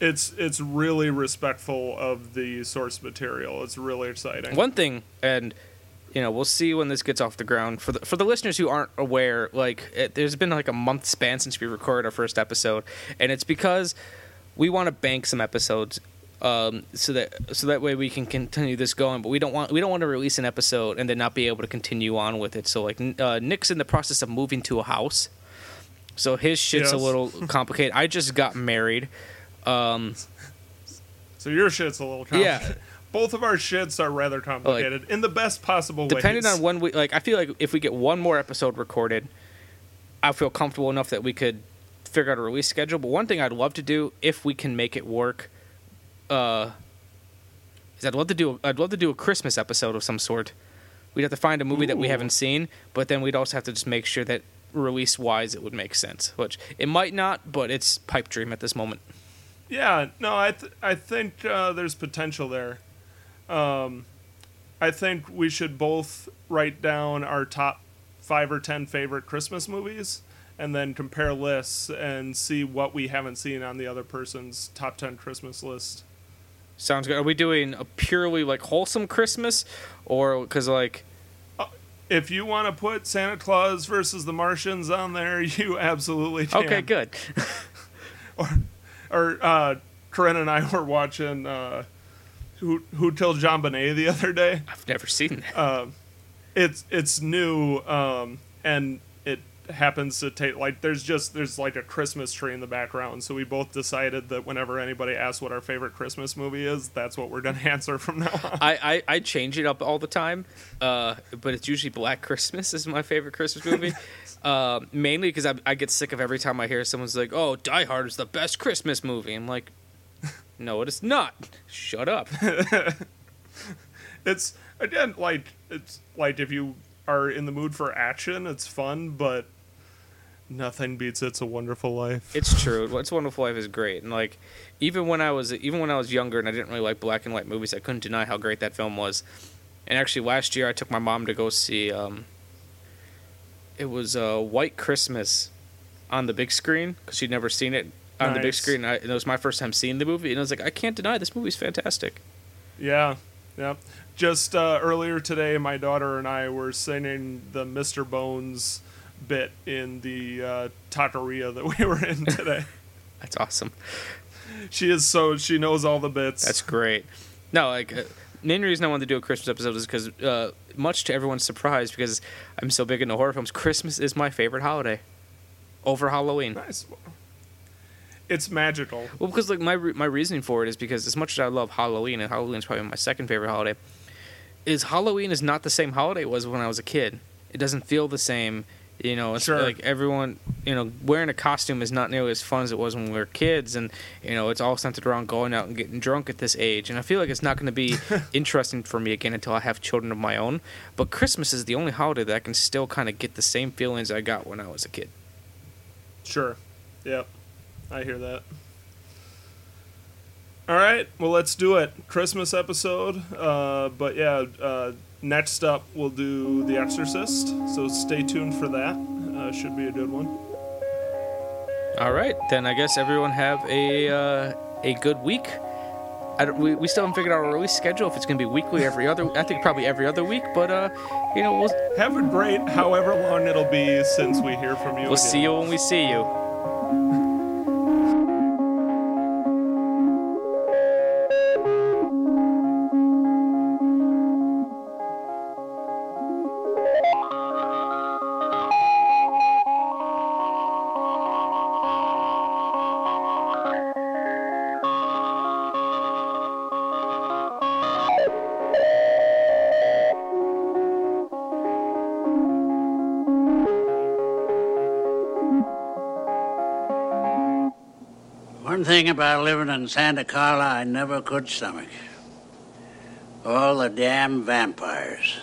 it's it's really respectful of the source material. It's really exciting. One thing, and you know, we'll see when this gets off the ground. For the for the listeners who aren't aware, like, it, there's been like a month span since we recorded our first episode, and it's because we want to bank some episodes. Um, so that so that way we can continue this going, but we don't want we don't want to release an episode and then not be able to continue on with it. So like uh, Nick's in the process of moving to a house, so his shit's a little complicated. I just got married. Um, So your shit's a little Yeah. Both of our shits are rather complicated in the best possible way. depending ways. on when we like i feel like if we get one more episode recorded i feel comfortable enough that we could figure out a release schedule but one thing i'd love to do if we can make it work uh is i'd love to do i'd love to do a christmas episode of some sort we'd have to find a movie that we haven't seen but then we'd also have to just make sure that release wise it would make sense which it might not but it's pipe dream at this moment Yeah, no, I th- I think uh, there's potential there. Um, I think we should both write down our top five or ten favorite Christmas movies, and then compare lists and see what we haven't seen on the other person's top ten Christmas list. sounds good are we doing a purely like wholesome christmas or because like If you want to put Santa Claus versus the Martians on there, you absolutely can. okay good Or uh, Corinne and I were watching uh, Who Who Killed JonBenét the other day. i've never seen that it's it's new um and it happens to take like there's just there's like a christmas tree in the background so we both decided that whenever anybody asks what our favorite christmas movie is that's what we're gonna answer from now on I, I, I change it up all the time, uh, but it's usually Black Christmas is my favorite Christmas movie. uh, mainly because I, I get sick of every time I hear someone's like, "Oh, Die Hard is the best Christmas movie." I'm like, "No, it is not. Shut up." it's again like it's like if you are in the mood for action it's fun but nothing beats it's a wonderful life It's true. What's Wonderful Life is great, and like even when I was even when I was younger and I didn't really like black and white movies, I couldn't deny how great that film was. And actually, last year I took my mom to go see. Um, it was uh, White Christmas on the big screen because she'd never seen it on the big screen. And, I, and it was my first time seeing the movie, and I was like, I can't deny this movie's fantastic. Yeah, yeah. Just uh, earlier today, my daughter and I were singing the Mr. Bones bit in the uh, taqueria that we were in today. That's awesome. she is so she knows all the bits. That's great. No, like uh, the main reason I wanted to do a Christmas episode is because, uh, much to everyone's surprise, because I'm so big into horror films, Christmas is my favorite holiday over Halloween. nice. It's magical. Well, because like my my reasoning for it is because as much as I love Halloween, and Halloween is probably my second favorite holiday, is Halloween is not the same holiday it was when I was a kid. It doesn't feel the same. You know, it's Sure. like everyone, you know, wearing a costume is not nearly as fun as it was when we were kids, and you know, it's all centered around going out and getting drunk at this age. And I feel like it's not going to be interesting for me again until I have children of my own. But Christmas is the only holiday that I can still kind of get the same feelings I got when I was a kid. Sure. Yep. I hear that. All right. Well, let's do it. Christmas episode. Uh, but yeah, uh, next up we'll do The Exorcist. So stay tuned for that. Uh, should be a good one. All right, then I guess everyone have a uh, a good week. I don't, we, we still haven't figured out our release schedule if it's going to be weekly every other. I think probably every other week, but uh, you know we'll Have a great, however long it'll be since we hear from you. we'll again. see you when we see you. Thing about living in Santa Carla I never could stomach. All the damn vampires.